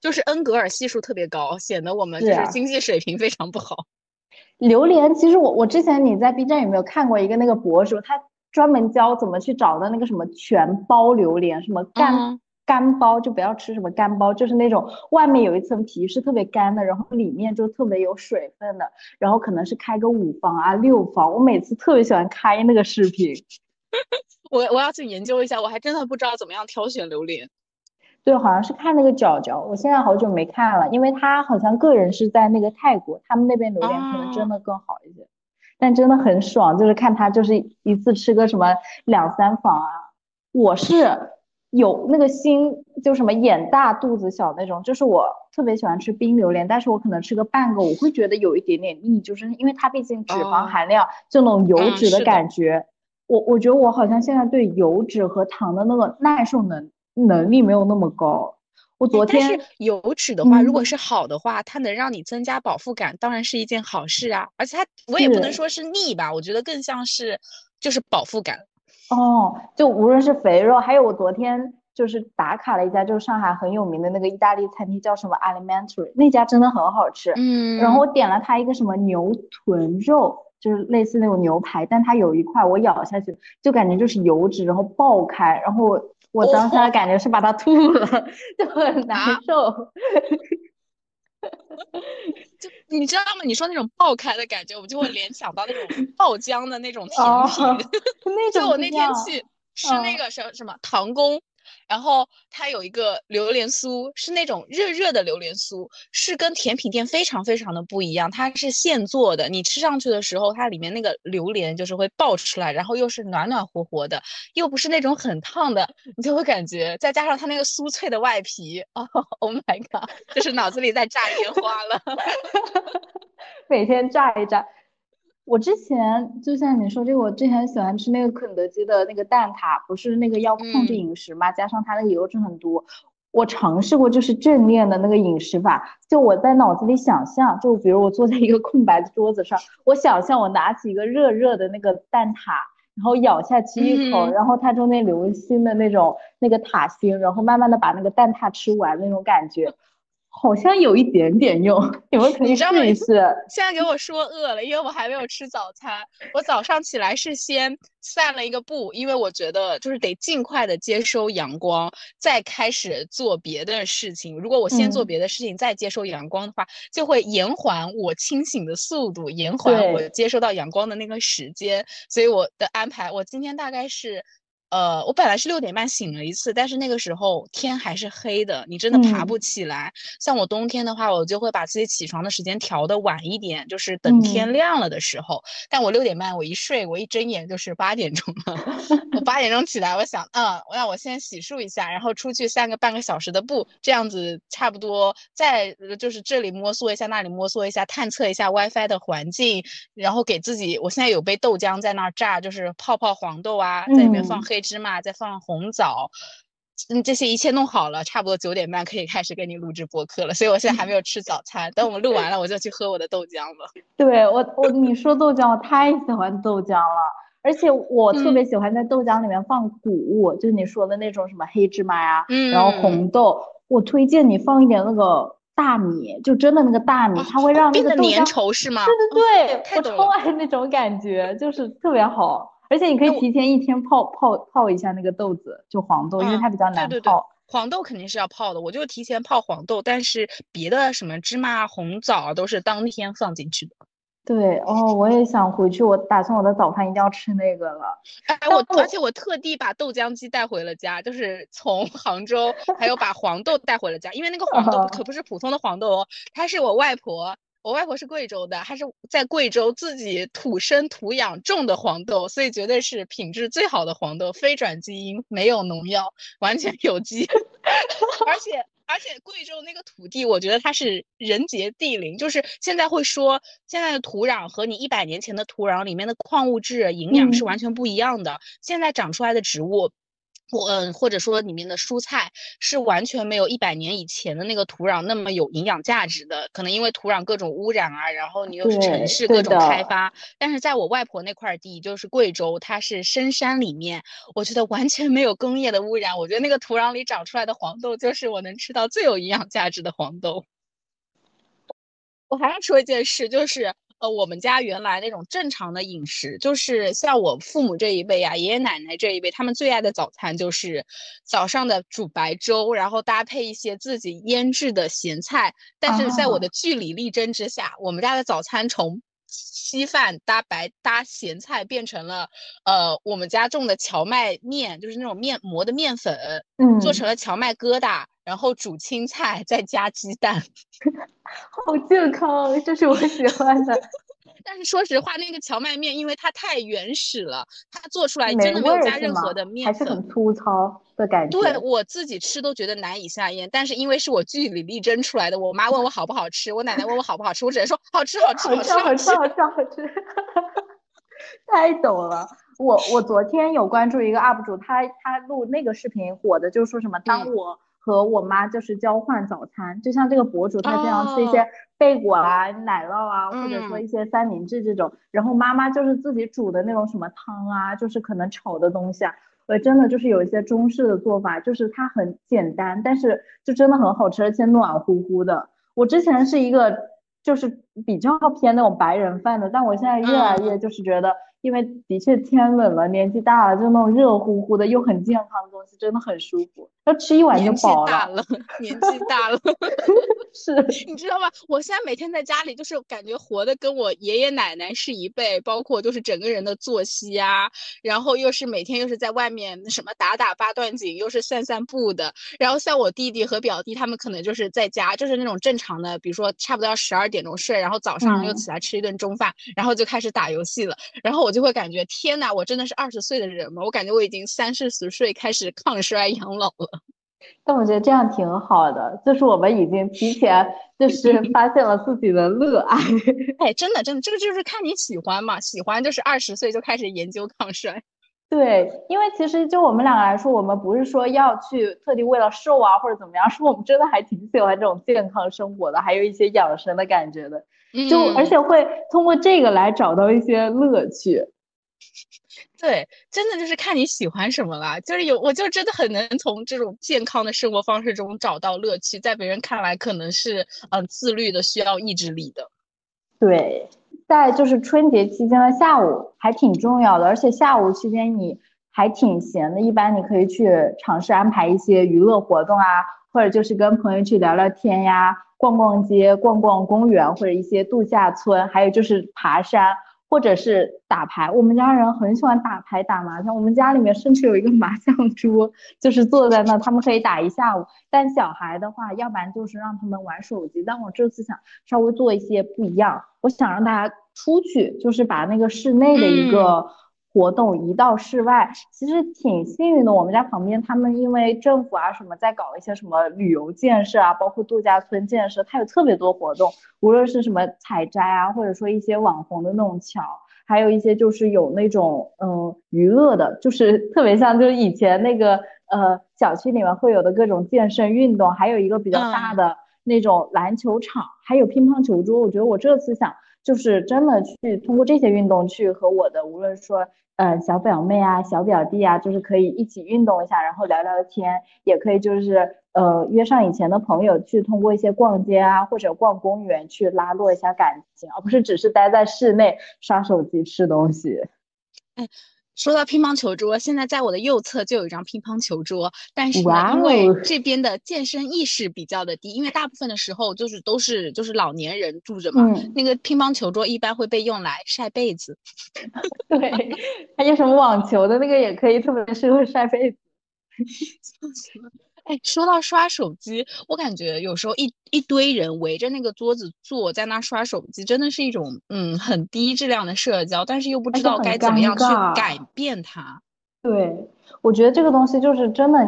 就是恩格尔系数特别高，显得我们就是经济水平非常不好。[LAUGHS] 榴莲，其实我我之前你在 B 站有没有看过一个那个博主，他专门教怎么去找的那个什么全包榴莲，什么干、嗯干包，就不要吃什么干包，就是那种外面有一层皮是特别干的，然后里面就特别有水分的，然后可能是开个五房啊六房，我每次特别喜欢开那个视频。[LAUGHS] 我我要去研究一下，我还真的不知道怎么样挑选榴莲。对，好像是看那个角角，我现在好久没看了，因为他好像个人是在那个泰国，他们那边榴莲可能真的更好一些，但真的很爽，就是看他就是一次吃个什么两三房啊。我是有那个心，就什么眼大肚子小那种，就是我特别喜欢吃冰榴莲，但是我可能吃个半个，我会觉得有一点点腻，就是因为它毕竟脂肪含量就那种油脂的感觉，我我觉得我好像现在对油脂和糖的那个耐受能。能力没有那么高。我昨天是油脂的话，如果是好的话，它能让你增加饱腹感，当然是一件好事啊。而且它我也不能说是腻吧，我觉得更像是就是饱腹感。哦，就无论是肥肉，还有我昨天就是打卡了一家，就是上海很有名的那个意大利餐厅，叫什么 Alimentary，那家真的很好吃。嗯。然后我点了它一个什么牛臀肉，就是类似那种牛排，但它有一块我咬下去就感觉就是油脂，然后爆开，然后。我当时的感觉是把它吐了，[LAUGHS] 就很难受。[LAUGHS] 就你知道吗？你说那种爆开的感觉，我就会联想到那种 [LAUGHS] 爆浆的那种甜品。[LAUGHS] 就我那天去吃那个什什么唐宫。然后它有一个榴莲酥，是那种热热的榴莲酥，是跟甜品店非常非常的不一样。它是现做的，你吃上去的时候，它里面那个榴莲就是会爆出来，然后又是暖暖和和的，又不是那种很烫的，你就会感觉再加上它那个酥脆的外皮，哦，Oh my god，就是脑子里在炸烟花了，[LAUGHS] 每天炸一炸。我之前就像你说这个，我之前喜欢吃那个肯德基的那个蛋挞，不是那个要控制饮食嘛，加上它那个油脂很多。我尝试过就是正念的那个饮食法，就我在脑子里想象，就比如我坐在一个空白的桌子上，我想象我拿起一个热热的那个蛋挞，然后咬下去一口，然后它中间流心的那种那个塔心，然后慢慢的把那个蛋挞吃完那种感觉。好像有一点点用，你们可以试一试。现在给我说饿了，因为我还没有吃早餐。我早上起来是先散了一个步，因为我觉得就是得尽快的接收阳光，再开始做别的事情。如果我先做别的事情再接收阳光的话，就会延缓我清醒的速度，延缓我接收到阳光的那个时间。所以我的安排，我今天大概是。呃，我本来是六点半醒了一次，但是那个时候天还是黑的，你真的爬不起来。像我冬天的话，我就会把自己起床的时间调的晚一点，就是等天亮了的时候。但我六点半我一睡，我一睁眼就是八点钟了。我八点钟起来，我想，嗯，那我先洗漱一下，然后出去散个半个小时的步，这样子差不多。再就是这里摸索一下，那里摸索一下，探测一下 WiFi 的环境，然后给自己，我现在有杯豆浆在那儿榨，就是泡泡黄豆啊，在里面放黑。芝麻再放红枣，嗯，这些一切弄好了，差不多九点半可以开始给你录制播客了。所以我现在还没有吃早餐，等我们录完了，我就去喝我的豆浆了。[LAUGHS] 对我，我你说豆浆，我太喜欢豆浆了，而且我特别喜欢在豆浆里面放谷物，就是你说的那种什么黑芝麻呀，然后红豆。我推荐你放一点那个大米，就真的那个大米，它会让那个豆浆粘稠是吗？对对对，我超爱那种感觉，就是特别好。而且你可以提前一天泡泡泡一下那个豆子，就黄豆，因为它比较难泡。黄豆肯定是要泡的，我就提前泡黄豆，但是别的什么芝麻、红枣都是当天放进去的。对哦，我也想回去，我打算我的早饭一定要吃那个了。哎，我而且我特地把豆浆机带回了家，就是从杭州，还有把黄豆带回了家，因为那个黄豆 [LAUGHS] 可不是普通的黄豆哦，它是我外婆。我外婆是贵州的，她是在贵州自己土生土养种的黄豆，所以绝对是品质最好的黄豆，非转基因，没有农药，完全有机。[LAUGHS] 而且而且贵州那个土地，我觉得它是人杰地灵，就是现在会说现在的土壤和你一百年前的土壤里面的矿物质、营养是完全不一样的，现在长出来的植物。或嗯，或者说里面的蔬菜是完全没有一百年以前的那个土壤那么有营养价值的，可能因为土壤各种污染啊，然后你又是城市各种开发。但是在我外婆那块地，就是贵州，它是深山里面，我觉得完全没有工业的污染。我觉得那个土壤里长出来的黄豆，就是我能吃到最有营养价值的黄豆。我还要说一件事，就是。呃，我们家原来那种正常的饮食，就是像我父母这一辈啊，爷爷奶奶这一辈，他们最爱的早餐就是早上的煮白粥，然后搭配一些自己腌制的咸菜。但是在我的据理力争之下，我们家的早餐从稀饭搭白搭咸菜变成了呃我们家种的荞麦面，就是那种面磨的面粉，嗯，做成了荞麦疙瘩，然后煮青菜再加鸡蛋，[LAUGHS] 好健康，这是我喜欢的。[LAUGHS] 但是说实话，那个荞麦面因为它太原始了，它做出来真的没有加任何的面粉，还是很粗糙的感觉。对我自己吃都觉得难以下咽，但是因为是我据理力争出来的，我妈问我好不好吃，我奶奶问我好不好吃，我只能说好吃，好吃，好吃，好吃，好吃，好吃。太懂了，我我昨天有关注一个 UP 主，他他录那个视频火的，就是说什么当我。和我妈就是交换早餐，就像这个博主他经常吃一些贝果啊、奶酪啊，或者说一些三明治这种，然后妈妈就是自己煮的那种什么汤啊，就是可能炒的东西啊，呃，真的就是有一些中式的做法，就是它很简单，但是就真的很好吃，而且暖乎乎的。我之前是一个就是比较偏那种白人饭的，但我现在越来越就是觉得。因为的确天冷了，年纪大了，就那种热乎乎的又很健康的东西，真的很舒服。要吃一碗就饱了。年纪大了，年纪大了，是，[LAUGHS] 你知道吗？我现在每天在家里，就是感觉活的跟我爷爷奶奶是一辈，包括就是整个人的作息啊，然后又是每天又是在外面什么打打八段锦，又是散散步的。然后像我弟弟和表弟他们可能就是在家，就是那种正常的，比如说差不多要十二点钟睡，然后早上又起来吃一顿中饭，然后就开始打游戏了。然后我。就会感觉天呐，我真的是二十岁的人吗？我感觉我已经三四十岁开始抗衰养老了。但我觉得这样挺好的，就是我们已经提前就是发现了自己的热爱。[LAUGHS] 哎，真的真的，这个就是看你喜欢嘛，喜欢就是二十岁就开始研究抗衰。[LAUGHS] 对，因为其实就我们两个来说，我们不是说要去特地为了瘦啊或者怎么样，是我们真的还挺喜欢这种健康生活的，还有一些养生的感觉的。就而且会通过这个来找到一些乐趣，对，真的就是看你喜欢什么了。就是有，我就真的很能从这种健康的生活方式中找到乐趣，在别人看来可能是嗯自律的，需要意志力的。对，在就是春节期间的下午还挺重要的，而且下午期间你还挺闲的，一般你可以去尝试安排一些娱乐活动啊，或者就是跟朋友去聊聊天呀。逛逛街、逛逛公园或者一些度假村，还有就是爬山或者是打牌。我们家人很喜欢打牌、打麻将，我们家里面甚至有一个麻将桌，就是坐在那，他们可以打一下午。但小孩的话，要不然就是让他们玩手机。但我这次想稍微做一些不一样，我想让大家出去，就是把那个室内的一个。活动移到室外，其实挺幸运的。我们家旁边他们因为政府啊什么在搞一些什么旅游建设啊，包括度假村建设，它有特别多活动。无论是什么采摘啊，或者说一些网红的那种桥，还有一些就是有那种嗯娱乐的，就是 [LAUGHS] 特别像就是以前那个呃小区里面会有的各种健身运动，还有一个比较大的那种篮球场，还有乒乓球桌。我觉得我这次想就是真的去通过这些运动去和我的无论说。呃，小表妹啊，小表弟啊，就是可以一起运动一下，然后聊聊天，也可以就是呃约上以前的朋友去通过一些逛街啊，或者逛公园去拉络一下感情，而不是只是待在室内刷手机吃东西。哎。说到乒乓球桌，现在在我的右侧就有一张乒乓球桌，但是呢，因为这边的健身意识比较的低，因为大部分的时候就是都是就是老年人住着嘛，那个乒乓球桌一般会被用来晒被子。[LAUGHS] 对，还有什么网球的那个也可以，特别适合晒被子。[LAUGHS] 哎，说到刷手机，我感觉有时候一一堆人围着那个桌子坐在那刷手机，真的是一种嗯很低质量的社交，但是又不知道该怎么样去改变它。对，我觉得这个东西就是真的，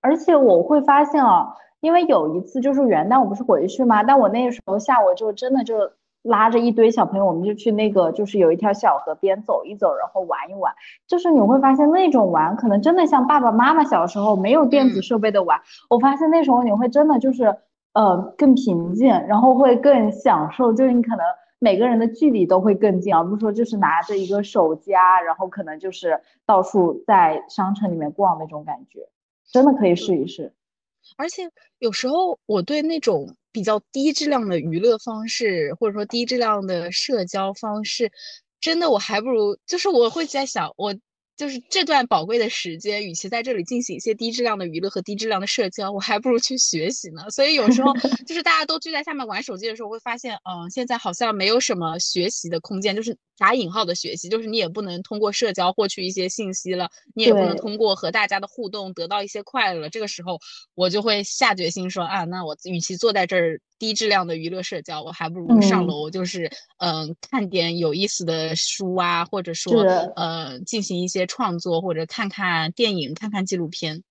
而且我会发现啊，因为有一次就是元旦我不是回去嘛，但我那个时候下午就真的就。拉着一堆小朋友，我们就去那个，就是有一条小河边走一走，然后玩一玩。就是你会发现那种玩，可能真的像爸爸妈妈小时候没有电子设备的玩。我发现那时候你会真的就是，呃，更平静，然后会更享受。就是你可能每个人的距离都会更近，而不是说就是拿着一个手机啊，然后可能就是到处在商城里面逛那种感觉。真的可以试一试。而且有时候我对那种。比较低质量的娱乐方式，或者说低质量的社交方式，真的我还不如就是我会在想，我就是这段宝贵的时间，与其在这里进行一些低质量的娱乐和低质量的社交，我还不如去学习呢。所以有时候 [LAUGHS] 就是大家都聚在下面玩手机的时候，会发现，嗯，现在好像没有什么学习的空间，就是打引号的学习，就是你也不能通过社交获取一些信息了，你也不能通过和大家的互动得到一些快乐。这个时候，我就会下决心说啊，那我与其坐在这儿低质量的娱乐社交，我还不如上楼，就是嗯，看点有意思的书啊，或者说呃，进行一些。创作或者看看电影、看看纪录片，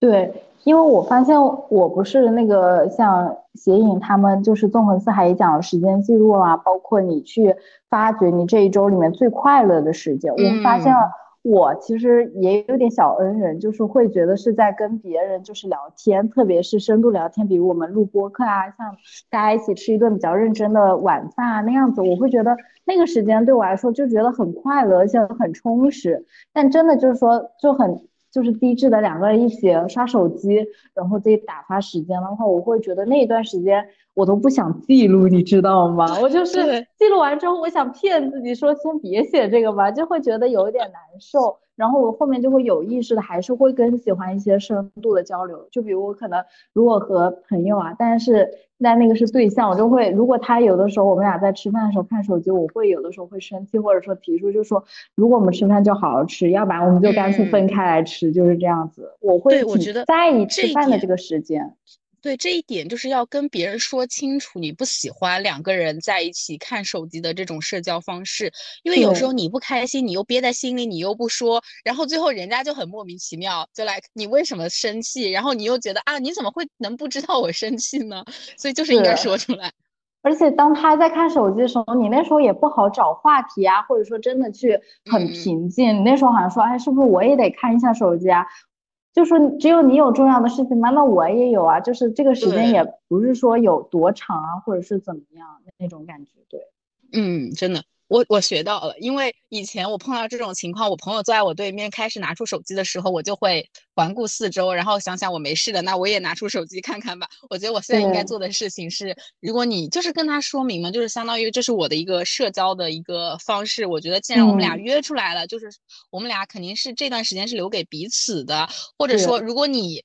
对，因为我发现我不是那个像写影他们，就是纵横四海也讲了时间记录啊，包括你去发掘你这一周里面最快乐的时间。我发现了，我其实也有点小恩人，就是会觉得是在跟别人就是聊天，特别是深度聊天，比如我们录播课啊，像大家一起吃一顿比较认真的晚饭啊那样子，我会觉得。那个时间对我来说就觉得很快乐，而且很充实。但真的就是说，就很就是低质的两个人一起刷手机，然后自己打发时间的话，我会觉得那一段时间我都不想记录，你知道吗？我就是记录完之后，我想骗自己说先别写这个吧，就会觉得有一点难受。然后我后面就会有意识的，还是会更喜欢一些深度的交流。就比如我可能如果和朋友啊，但是那那个是对象，我就会如果他有的时候我们俩在吃饭的时候看手机，我会有的时候会生气，或者说提出就说，如果我们吃饭就好好吃，要不然我们就干脆分开来吃，就是这样子。我会觉得在意吃饭的这个时间。对这一点，就是要跟别人说清楚，你不喜欢两个人在一起看手机的这种社交方式，因为有时候你不开心，你又憋在心里，你又不说，然后最后人家就很莫名其妙，就来你为什么生气？然后你又觉得啊，你怎么会能不知道我生气呢？所以就是应该说出来。[LAUGHS] 而且当他在看手机的时候，你那时候也不好找话题啊，或者说真的去很平静。你那时候好像说，哎，是不是我也得看一下手机啊？就说只有你有重要的事情吗？那我也有啊，就是这个时间也不是说有多长啊，或者是怎么样那种感觉，对，嗯，真的。我我学到了，因为以前我碰到这种情况，我朋友坐在我对面开始拿出手机的时候，我就会环顾四周，然后想想我没事的，那我也拿出手机看看吧。我觉得我现在应该做的事情是，如果你就是跟他说明嘛，就是相当于这是我的一个社交的一个方式。我觉得既然我们俩约出来了，就是我们俩肯定是这段时间是留给彼此的，或者说如果你。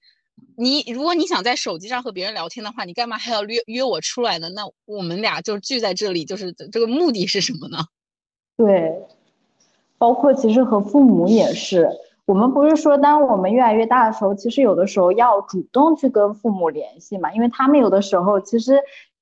你如果你想在手机上和别人聊天的话，你干嘛还要约约我出来呢？那我们俩就聚在这里，就是这个目的是什么呢？对，包括其实和父母也是，我们不是说当我们越来越大的时候，其实有的时候要主动去跟父母联系嘛，因为他们有的时候其实。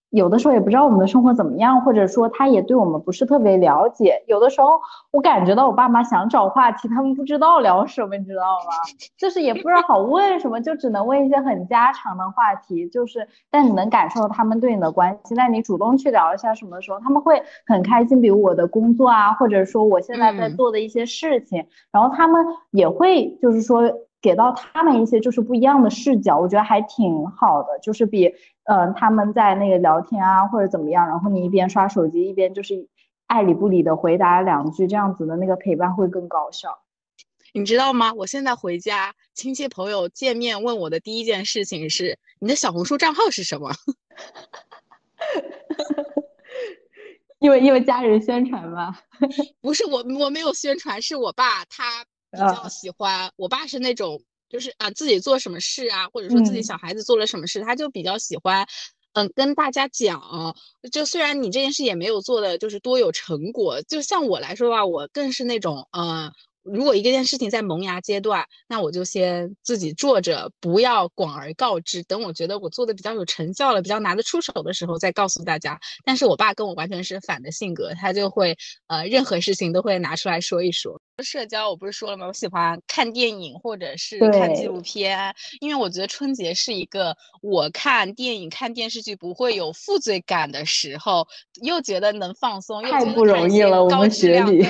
有的时候也不知道我们的生活怎么样，或者说他也对我们不是特别了解。有的时候我感觉到我爸妈想找话题，他们不知道聊什么，你知道吗？就是也不知道好问什么，就只能问一些很家常的话题。就是，但你能感受到他们对你的关心。在你主动去聊一下什么的时候，他们会很开心。比如我的工作啊，或者说我现在在做的一些事情，然后他们也会就是说。给到他们一些就是不一样的视角，我觉得还挺好的，就是比嗯他们在那个聊天啊或者怎么样，然后你一边刷手机一边就是爱理不理的回答两句，这样子的那个陪伴会更高效。你知道吗？我现在回家，亲戚朋友见面问我的第一件事情是你的小红书账号是什么？[LAUGHS] 因为因为家人宣传嘛？[LAUGHS] 不是我我没有宣传，是我爸他。比较喜欢我爸是那种，就是啊自己做什么事啊，或者说自己小孩子做了什么事，他就比较喜欢，嗯跟大家讲。就虽然你这件事也没有做的就是多有成果，就像我来说吧，我更是那种，嗯。如果一个件事情在萌芽阶段，那我就先自己做着，不要广而告之。等我觉得我做的比较有成效了，比较拿得出手的时候再告诉大家。但是我爸跟我完全是反的性格，他就会呃任何事情都会拿出来说一说。社交我不是说了吗？我喜欢看电影或者是看纪录片，因为我觉得春节是一个我看电影看电视剧不会有负罪感的时候，又觉得能放松，又觉得不容易了，我们学理。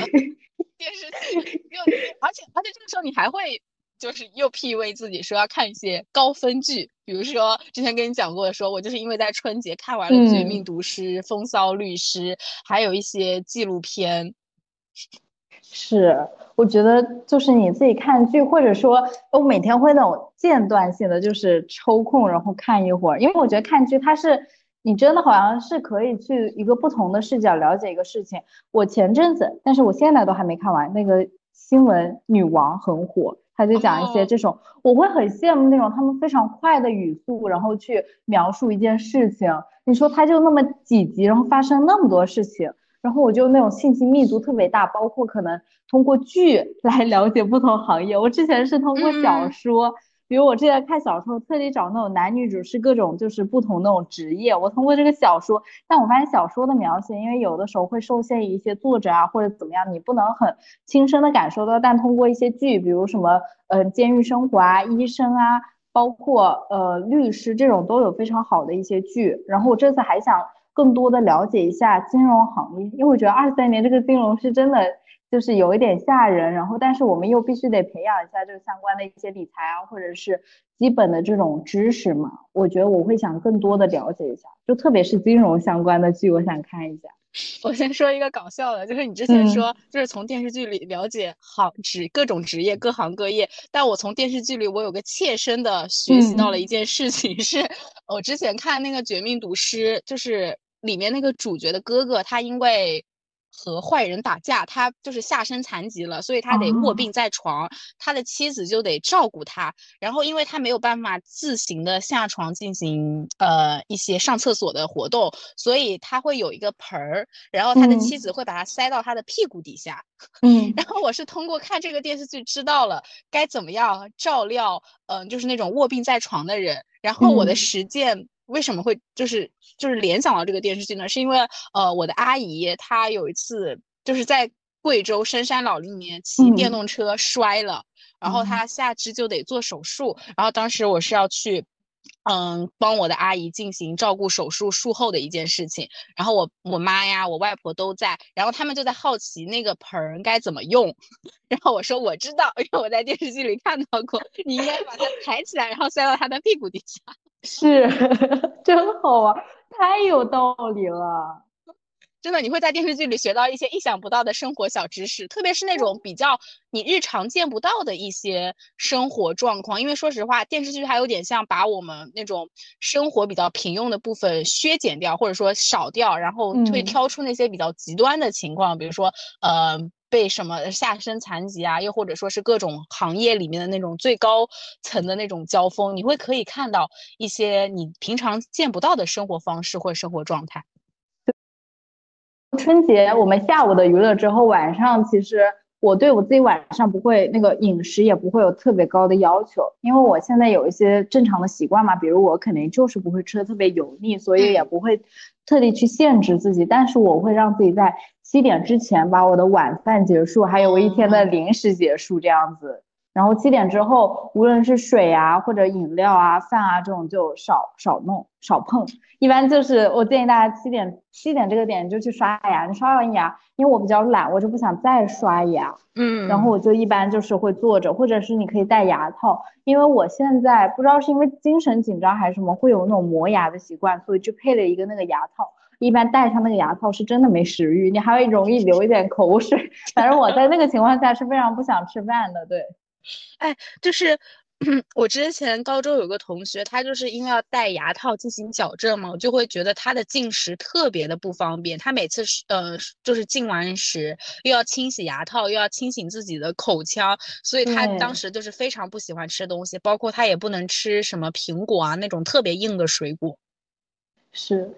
电视剧又，而且而且这个时候你还会就是又 P 为自己说要看一些高分剧，比如说之前跟你讲过的，说我就是因为在春节看完了《绝命毒师》《风骚律师》，还有一些纪录片。是，我觉得就是你自己看剧，或者说我每天会那种间断性的，就是抽空然后看一会儿，因为我觉得看剧它是。你真的好像是可以去一个不同的视角了解一个事情。我前阵子，但是我现在都还没看完那个《新闻女王很火，她就讲一些这种，我会很羡慕那种他们非常快的语速，然后去描述一件事情。你说他就那么几集，然后发生那么多事情，然后我就那种信息密度特别大，包括可能通过剧 [LAUGHS] 来了解不同行业。我之前是通过小说。比如我之前看小说，特地找那种男女主是各种就是不同那种职业。我通过这个小说，但我发现小说的描写，因为有的时候会受限于一些作者啊或者怎么样，你不能很亲身的感受到。但通过一些剧，比如什么呃监狱生活啊、医生啊，包括呃律师这种都有非常好的一些剧。然后我这次还想更多的了解一下金融行业，因为我觉得二三年这个金融是真的。就是有一点吓人，然后但是我们又必须得培养一下这个相关的一些理财啊，或者是基本的这种知识嘛。我觉得我会想更多的了解一下，就特别是金融相关的剧，我想看一下。[LAUGHS] 我先说一个搞笑的，就是你之前说就是从电视剧里了解行职各种职业各行各业，但我从电视剧里我有个切身的学习到了一件事情，是我之前看那个《绝命毒师》，就是里面那个主角的哥哥，他因为。和坏人打架，他就是下身残疾了，所以他得卧病在床，他的妻子就得照顾他。然后，因为他没有办法自行的下床进行呃一些上厕所的活动，所以他会有一个盆儿，然后他的妻子会把它塞到他的屁股底下。[LAUGHS] 嗯，然后我是通过看这个电视剧知道了该怎么样照料，嗯，就是那种卧病在床的人。然后我的实践。为什么会就是就是联想到这个电视剧呢？是因为呃，我的阿姨她有一次就是在贵州深山老林里面骑电动车摔了，然后她下肢就得做手术，然后当时我是要去。嗯，帮我的阿姨进行照顾手术术后的一件事情，然后我我妈呀，我外婆都在，然后他们就在好奇那个盆儿该怎么用，然后我说我知道，因为我在电视剧里看到过，你应该把它抬起来，然后塞到她的屁股底下。[LAUGHS] 是，[LAUGHS] 真好玩，太有道理了。真的，你会在电视剧里学到一些意想不到的生活小知识，特别是那种比较你日常见不到的一些生活状况。因为说实话，电视剧还有点像把我们那种生活比较平庸的部分削减掉，或者说少掉，然后会挑出那些比较极端的情况，比如说呃被什么下身残疾啊，又或者说是各种行业里面的那种最高层的那种交锋，你会可以看到一些你平常见不到的生活方式或生活状态。春节我们下午的娱乐之后，晚上其实我对我自己晚上不会那个饮食也不会有特别高的要求，因为我现在有一些正常的习惯嘛，比如我肯定就是不会吃的特别油腻，所以也不会特地去限制自己，但是我会让自己在七点之前把我的晚饭结束，还有我一天的零食结束这样子。然后七点之后，无论是水啊或者饮料啊、饭啊这种就少少弄、少碰。一般就是我建议大家七点七点这个点就去刷牙。你刷完牙，因为我比较懒，我就不想再刷牙。嗯。然后我就一般就是会坐着，或者是你可以戴牙套。因为我现在不知道是因为精神紧张还是什么，会有那种磨牙的习惯，所以就配了一个那个牙套。一般戴上那个牙套是真的没食欲，你还会容易流一点口水。反正我在那个情况下是非常不想吃饭的，对。哎，就是 [CLEARS THROAT] 我之前高中有个同学，他就是因为要戴牙套进行矫正嘛，我就会觉得他的进食特别的不方便。他每次是呃，就是进完食又要清洗牙套，又要清醒自己的口腔，所以他当时就是非常不喜欢吃东西，包括他也不能吃什么苹果啊那种特别硬的水果。是，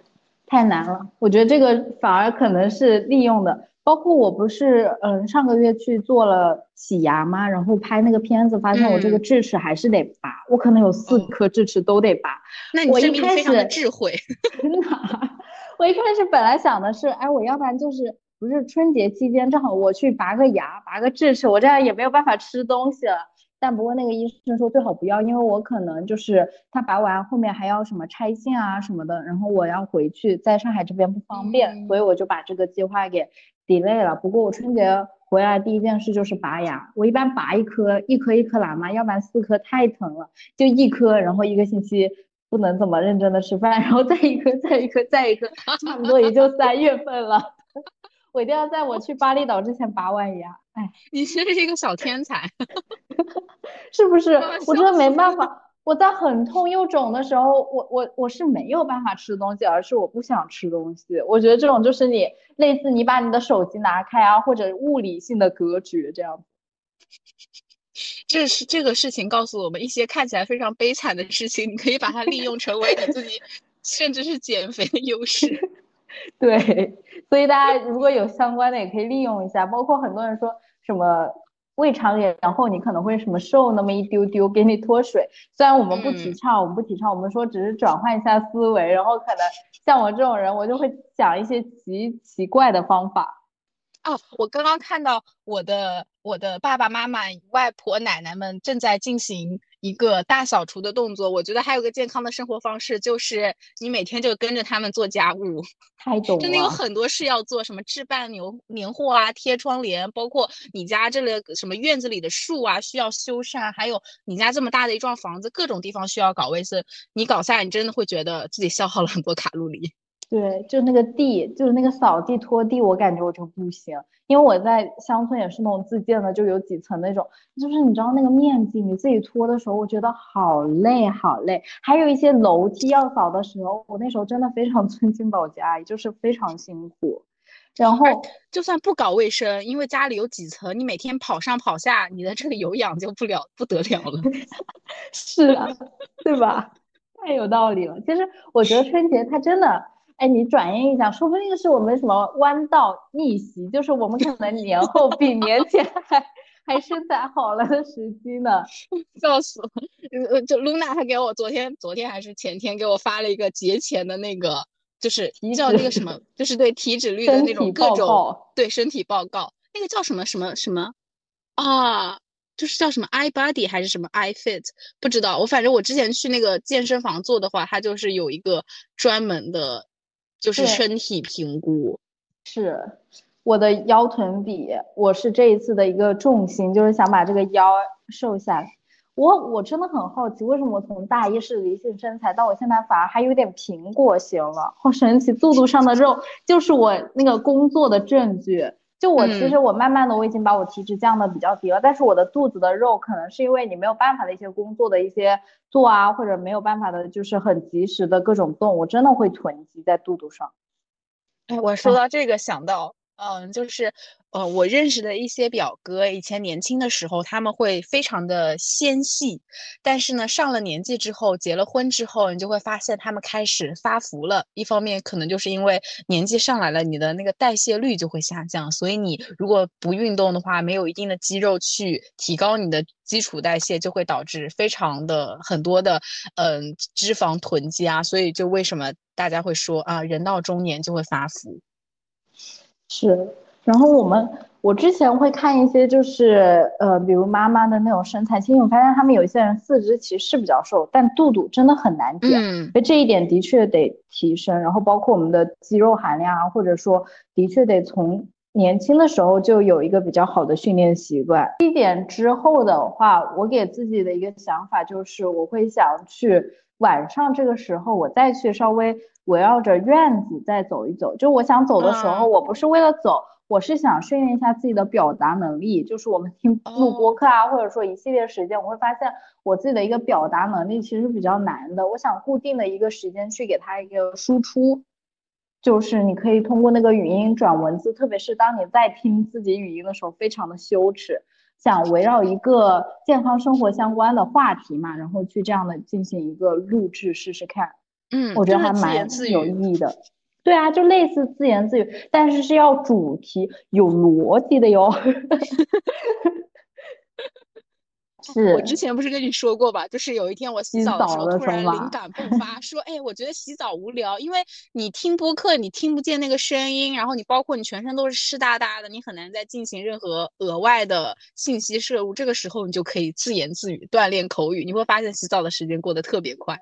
太难了。我觉得这个反而可能是利用的。包括我不是嗯上个月去做了洗牙吗？然后拍那个片子，发现我这个智齿还是得拔，我可能有四颗智齿都得拔。那你证明非常的智慧。[LAUGHS] 真的，我一开始本来想的是，哎，我要不然就是不是春节期间正好我去拔个牙，拔个智齿，我这样也没有办法吃东西了。但不过那个医生说最好不要，因为我可能就是他拔完后面还要什么拆线啊什么的，然后我要回去在上海这边不方便，所以我就把这个计划给。delay 了，不过我春节回来第一件事就是拔牙。我一般拔一颗，一颗一颗来嘛，要不然四颗太疼了。就一颗，然后一个星期不能怎么认真的吃饭，然后再一颗，再一颗，再一颗，差不多也就三月份了。[LAUGHS] 我一定要在我去巴厘岛之前拔完牙。哎，你真是一个小天才，[LAUGHS] 是不是？我真的没办法。我在很痛又肿的时候，我我我是没有办法吃东西，而是我不想吃东西。我觉得这种就是你类似你把你的手机拿开啊，或者物理性的隔绝这样子。这是这个事情告诉我们一些看起来非常悲惨的事情，你可以把它利用成为你自己，甚至是减肥的优势。[LAUGHS] [LAUGHS] 对，所以大家如果有相关的也可以利用一下，包括很多人说什么胃肠炎，然后你可能会什么瘦那么一丢丢，给你脱水。虽然我们不提倡，我们不提倡，我们说只是转换一下思维，然后可能像我这种人，我就会想一些奇奇怪的方法。哦，我刚刚看到我的我的爸爸妈妈、外婆、奶奶们正在进行一个大扫除的动作。我觉得还有个健康的生活方式，就是你每天就跟着他们做家务。[LAUGHS] 太懂了，真的有很多事要做，什么置办年年货啊、贴窗帘，包括你家这类什么院子里的树啊需要修缮，还有你家这么大的一幢房子，各种地方需要搞卫生。你搞下来，你真的会觉得自己消耗了很多卡路里。对，就那个地，就是那个扫地拖地，我感觉我就不行，因为我在乡村也是那种自建的，就有几层那种，就是你知道那个面积，你自己拖的时候，我觉得好累好累。还有一些楼梯要扫的时候，我那时候真的非常 [LAUGHS] 尊敬保洁阿姨，就是非常辛苦。然后就算不搞卫生，因为家里有几层，你每天跑上跑下，你的这个有氧就不了不得了了。[LAUGHS] 是啊，对吧？太有道理了。其实我觉得春节它真的。哎，你转念一想，说不定是我们什么弯道逆袭，就是我们可能年后 [LAUGHS] 比年前还还身材好了的时机呢。[LAUGHS] 笑死了！呃，就露娜还给我昨天昨天还是前天给我发了一个节前的那个，就是叫那个什么，就是对体脂率的那种各种对身体报告，那个叫什么什么什么啊？就是叫什么 i body 还是什么 i fit？不知道。我反正我之前去那个健身房做的话，它就是有一个专门的。就是身体评估，是我的腰臀比，我是这一次的一个重心，就是想把这个腰瘦下来。我我真的很好奇，为什么我从大一是梨形身材，到我现在反而还有点苹果型了，好神奇！肚肚上的肉就是我那个工作的证据。就我其实我慢慢的我已经把我体脂降的比较低了，但是我的肚子的肉可能是因为你没有办法的一些工作的一些做啊，或者没有办法的就是很及时的各种动，我真的会囤积在肚肚上。哎，我说到这个想到。嗯，就是，呃，我认识的一些表哥，以前年轻的时候，他们会非常的纤细，但是呢，上了年纪之后，结了婚之后，你就会发现他们开始发福了。一方面可能就是因为年纪上来了，你的那个代谢率就会下降，所以你如果不运动的话，没有一定的肌肉去提高你的基础代谢，就会导致非常的很多的，嗯，脂肪囤积啊。所以就为什么大家会说啊，人到中年就会发福。是，然后我们我之前会看一些，就是呃，比如妈妈的那种身材，其实我发现他们有一些人四肢其实是比较瘦，但肚肚真的很难减，所以这一点的确得提升。然后包括我们的肌肉含量啊，或者说的确得从年轻的时候就有一个比较好的训练习惯。一点之后的话，我给自己的一个想法就是，我会想去晚上这个时候，我再去稍微。围绕着院子再走一走，就我想走的时候，我不是为了走，我是想训练一下自己的表达能力。就是我们听录播课啊，或者说一系列时间，我会发现我自己的一个表达能力其实比较难的。我想固定的一个时间去给他一个输出，就是你可以通过那个语音转文字，特别是当你在听自己语音的时候，非常的羞耻。想围绕一个健康生活相关的话题嘛，然后去这样的进行一个录制试试看。嗯，我觉得还蛮有意义的。对啊，就类似自言自语，但是是要主题有逻辑的哟。[LAUGHS] 是我之前不是跟你说过吧？就是有一天我洗澡的时候突然灵感迸发，说：“哎，我觉得洗澡无聊，因为你听播客，你听不见那个声音，然后你包括你全身都是湿哒哒的，你很难再进行任何额外的信息摄入。这个时候你就可以自言自语锻炼口语，你会发现洗澡的时间过得特别快。”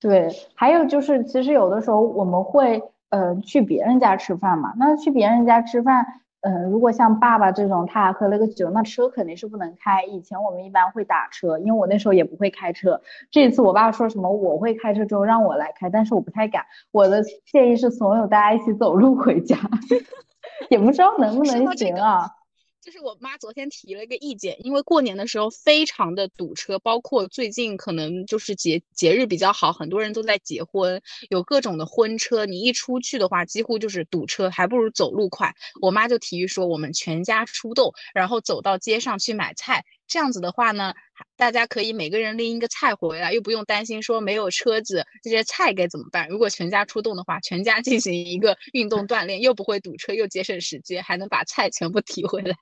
对，还有就是，其实有的时候我们会，呃，去别人家吃饭嘛。那去别人家吃饭，嗯，如果像爸爸这种，他还喝了个酒，那车肯定是不能开。以前我们一般会打车，因为我那时候也不会开车。这次我爸说什么我会开车之后让我来开，但是我不太敢。我的建议是怂恿大家一起走路回家，[LAUGHS] 也不知道能不能行啊。就是我妈昨天提了一个意见，因为过年的时候非常的堵车，包括最近可能就是节节日比较好，很多人都在结婚，有各种的婚车，你一出去的话，几乎就是堵车，还不如走路快。我妈就提议说，我们全家出动，然后走到街上去买菜。这样子的话呢，大家可以每个人拎一个菜回来，又不用担心说没有车子，这些菜该怎么办？如果全家出动的话，全家进行一个运动锻炼，又不会堵车，又节省时间，还能把菜全部提回来。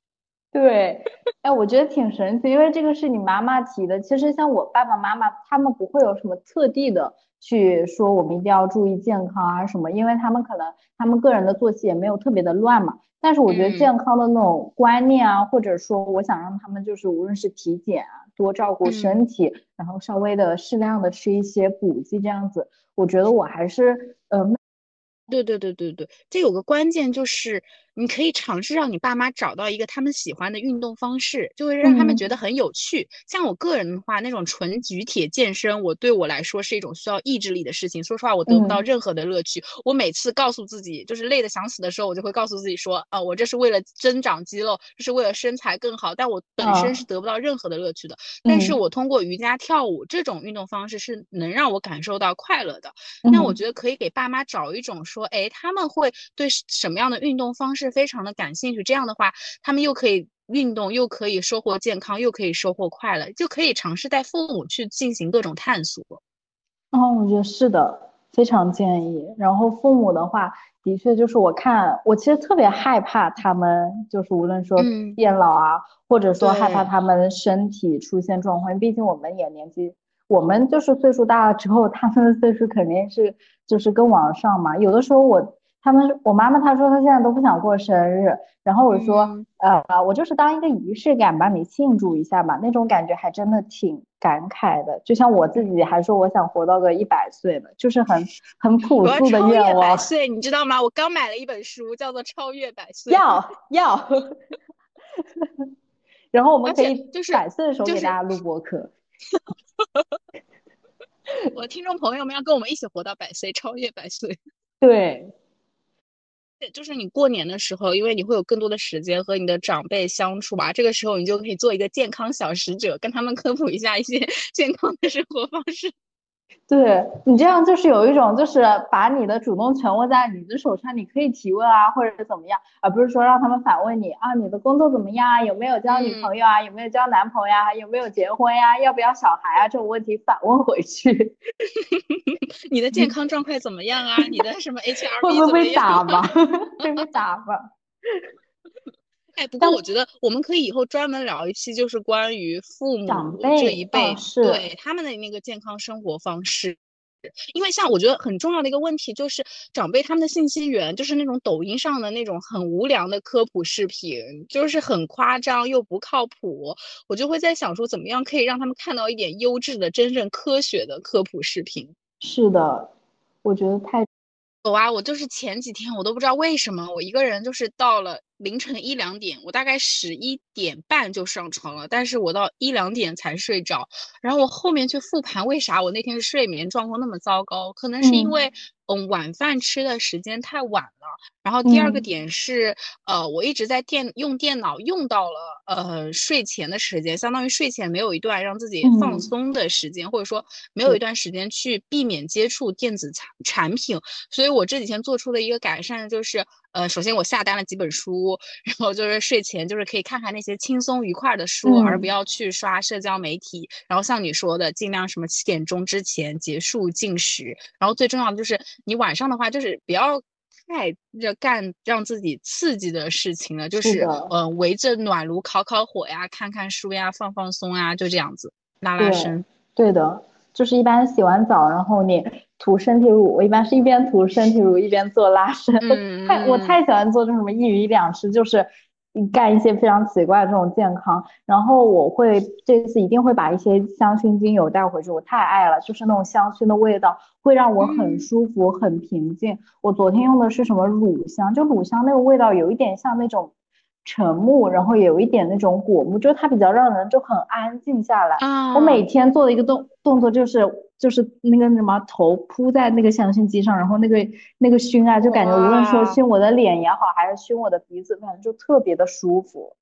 [LAUGHS] 对，哎，我觉得挺神奇，因为这个是你妈妈提的。其实像我爸爸妈妈，他们不会有什么特地的去说我们一定要注意健康啊什么，因为他们可能他们个人的作息也没有特别的乱嘛。但是我觉得健康的那种观念啊，或者说我想让他们就是无论是体检啊，多照顾身体，然后稍微的适量的吃一些补剂这样子，我觉得我还是呃。对对对对对，这有个关键就是，你可以尝试让你爸妈找到一个他们喜欢的运动方式，就会让他们觉得很有趣。像我个人的话，那种纯举铁健身，我对我来说是一种需要意志力的事情。说实话，我得不到任何的乐趣。我每次告诉自己，就是累得想死的时候，我就会告诉自己说，啊，我这是为了增长肌肉，这是为了身材更好。但我本身是得不到任何的乐趣的。但是我通过瑜伽、跳舞这种运动方式，是能让我感受到快乐的。那我觉得可以给爸妈找一种。说，哎，他们会对什么样的运动方式非常的感兴趣？这样的话，他们又可以运动，又可以收获健康，又可以收获快乐，就可以尝试带父母去进行各种探索。哦，我觉得是的，非常建议。然后父母的话，的确就是我看，我其实特别害怕他们，就是无论说变老啊，或者说害怕他们身体出现状况，毕竟我们也年纪。我们就是岁数大了之后，他们的岁数肯定是就是更往上嘛。有的时候我他们我妈妈她说她现在都不想过生日，然后我说呃我就是当一个仪式感帮你庆祝一下吧，那种感觉还真的挺感慨的。就像我自己还说我想活到个一百岁呢，就是很 [LAUGHS] 很朴素的愿望。百岁，你知道吗？我刚买了一本书，叫做《超越百岁》。[LAUGHS] 要要，[LAUGHS] 然后我们可以就是百岁的时候给大家录播课。[LAUGHS] 我听众朋友们要跟我们一起活到百岁，超越百岁。[LAUGHS] 对，就是你过年的时候，因为你会有更多的时间和你的长辈相处吧，这个时候你就可以做一个健康小使者，跟他们科普一下一些 [LAUGHS] 健康的生活方式。对你这样就是有一种，就是把你的主动权握在你的手上，你可以提问啊，或者是怎么样，而不是说让他们反问你啊，你的工作怎么样啊，有没有交女朋友啊，有没有交男朋友啊，有没有结婚呀，要不要小孩啊，这种问题反问回去。[LAUGHS] 你的健康状况怎么样啊？你的什么 H [LAUGHS] R 会不会被打吗？[LAUGHS] 会被打吧？哎，不过我觉得我们可以以后专门聊一期，就是关于父母这一辈，对他们的那个健康生活方式。因为像我觉得很重要的一个问题，就是长辈他们的信息源，就是那种抖音上的那种很无良的科普视频，就是很夸张又不靠谱。我就会在想说，怎么样可以让他们看到一点优质的、真正科学的科普视频？是的，我觉得太。有啊，我就是前几天我都不知道为什么，我一个人就是到了凌晨一两点，我大概十一点半就上床了，但是我到一两点才睡着。然后我后面去复盘，为啥我那天睡眠状况那么糟糕？可能是因为。嗯，晚饭吃的时间太晚了。然后第二个点是，呃，我一直在电用电脑用到了呃睡前的时间，相当于睡前没有一段让自己放松的时间，或者说没有一段时间去避免接触电子产产品。所以我这几天做出了一个改善就是，呃，首先我下单了几本书，然后就是睡前就是可以看看那些轻松愉快的书，而不要去刷社交媒体。然后像你说的，尽量什么七点钟之前结束进食。然后最重要的就是。你晚上的话，就是不要太热干让自己刺激的事情了，就是呃围着暖炉烤烤火呀，看看书呀，放放松啊，就这样子拉拉伸。对的，就是一般洗完澡，然后你涂身体乳，我一般是一边涂身体乳一边做拉伸。[LAUGHS] 太我太喜欢做这种什么一鱼两吃，就是。干一些非常奇怪的这种健康，然后我会这次一定会把一些香薰精油带回去，我太爱了，就是那种香薰的味道会让我很舒服、很平静。我昨天用的是什么乳香，就乳香那个味道有一点像那种沉木，然后也有一点那种果木，就它比较让人就很安静下来。我每天做的一个动动作就是。就是那个什么头扑在那个香薰机上，然后那个那个熏啊，就感觉无论说熏我的脸也好，还是熏我的鼻子，反正就特别的舒服。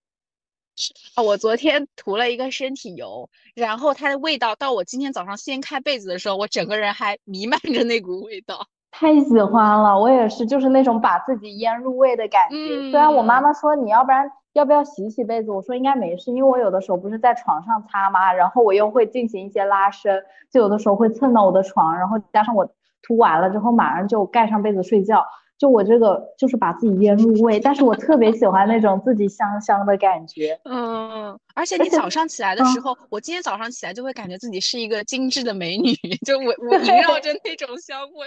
啊，我昨天涂了一个身体油，然后它的味道到我今天早上掀开被子的时候，我整个人还弥漫着那股味道。太喜欢了，我也是，就是那种把自己腌入味的感觉。虽然我妈妈说你要不然要不要洗洗被子，我说应该没事，因为我有的时候不是在床上擦嘛，然后我又会进行一些拉伸，就有的时候会蹭到我的床，然后加上我涂完了之后马上就盖上被子睡觉，就我这个就是把自己腌入味，但是我特别喜欢那种自己香香的感觉。嗯，而且你早上起来的时候，我今天早上起来就会感觉自己是一个精致的美女，[LAUGHS] 就我我萦绕着那种香味。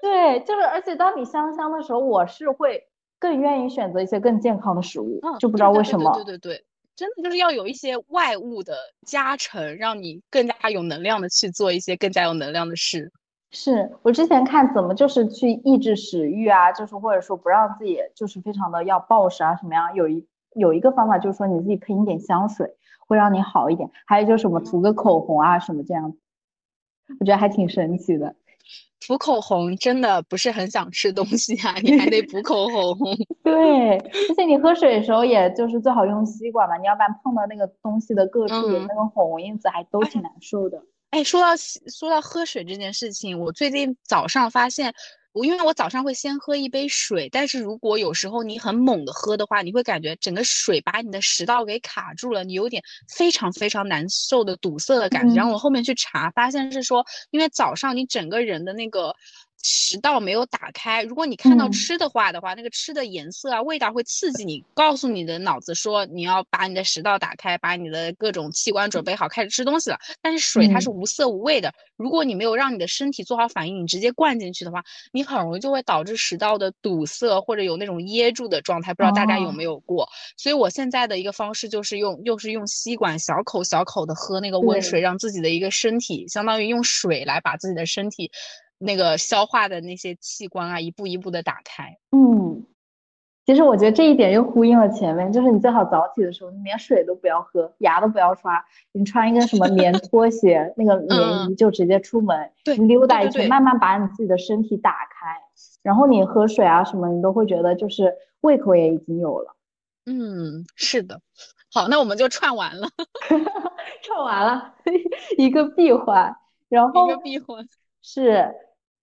对，就是，而且当你香香的时候，我是会更愿意选择一些更健康的食物，就不知道为什么。对对对，真的就是要有一些外物的加成，让你更加有能量的去做一些更加有能量的事。是我之前看怎么就是去抑制食欲啊，就是或者说不让自己就是非常的要暴食啊什么样，有一有一个方法就是说你自己喷一点香水会让你好一点，还有就是什么涂个口红啊什么这样子，我觉得还挺神奇的。涂口红真的不是很想吃东西啊，你还得补口红。[LAUGHS] 对，而且你喝水的时候，也就是最好用吸管嘛，你要不然碰到那个东西的各处的那个红红印子，还都挺难受的。哎，说到说到喝水这件事情，我最近早上发现。我因为我早上会先喝一杯水，但是如果有时候你很猛的喝的话，你会感觉整个水把你的食道给卡住了，你有点非常非常难受的堵塞的感觉。然后我后面去查，发现是说，因为早上你整个人的那个。食道没有打开，如果你看到吃的话的话，那个吃的颜色啊、味道会刺激你，告诉你的脑子说你要把你的食道打开，把你的各种器官准备好，开始吃东西了。但是水它是无色无味的，如果你没有让你的身体做好反应，你直接灌进去的话，你很容易就会导致食道的堵塞或者有那种噎住的状态。不知道大家有没有过？所以我现在的一个方式就是用，又是用吸管小口小口的喝那个温水，让自己的一个身体相当于用水来把自己的身体。那个消化的那些器官啊，一步一步的打开。嗯，其实我觉得这一点又呼应了前面，就是你最好早起的时候，你连水都不要喝，牙都不要刷，你穿一个什么棉拖鞋，那个 [LAUGHS] 棉衣就直接出门，对，溜达一圈，慢慢把你自己的身体打开，然后你喝水啊什么，你都会觉得就是胃口也已经有了。嗯，是的。好，那我们就串完了，[LAUGHS] 串完了 [LAUGHS] 一个闭环，然后一个闭环是。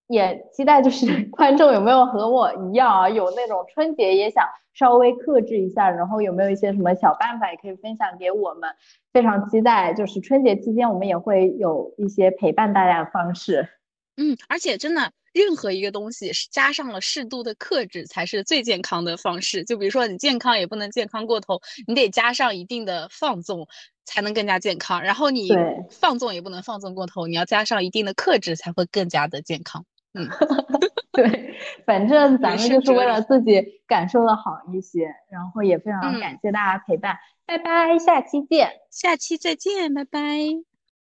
也期待就是 [LAUGHS] 观众有没有和我一样啊，有那种春节也想稍微克制一下，然后有没有一些什么小办法也可以分享给我们。非常期待，就是春节期间我们也会有一些陪伴大家的方式。嗯，而且真的，任何一个东西是加上了适度的克制才是最健康的方式。就比如说你健康也不能健康过头，你得加上一定的放纵才能更加健康。然后你放纵也不能放纵过头，你要加上一定的克制才会更加的健康。嗯，[LAUGHS] 对，反正咱们就是为了自己感受的好一些，然后也非常感谢大家陪伴，拜拜，下期见，下期再见，拜拜。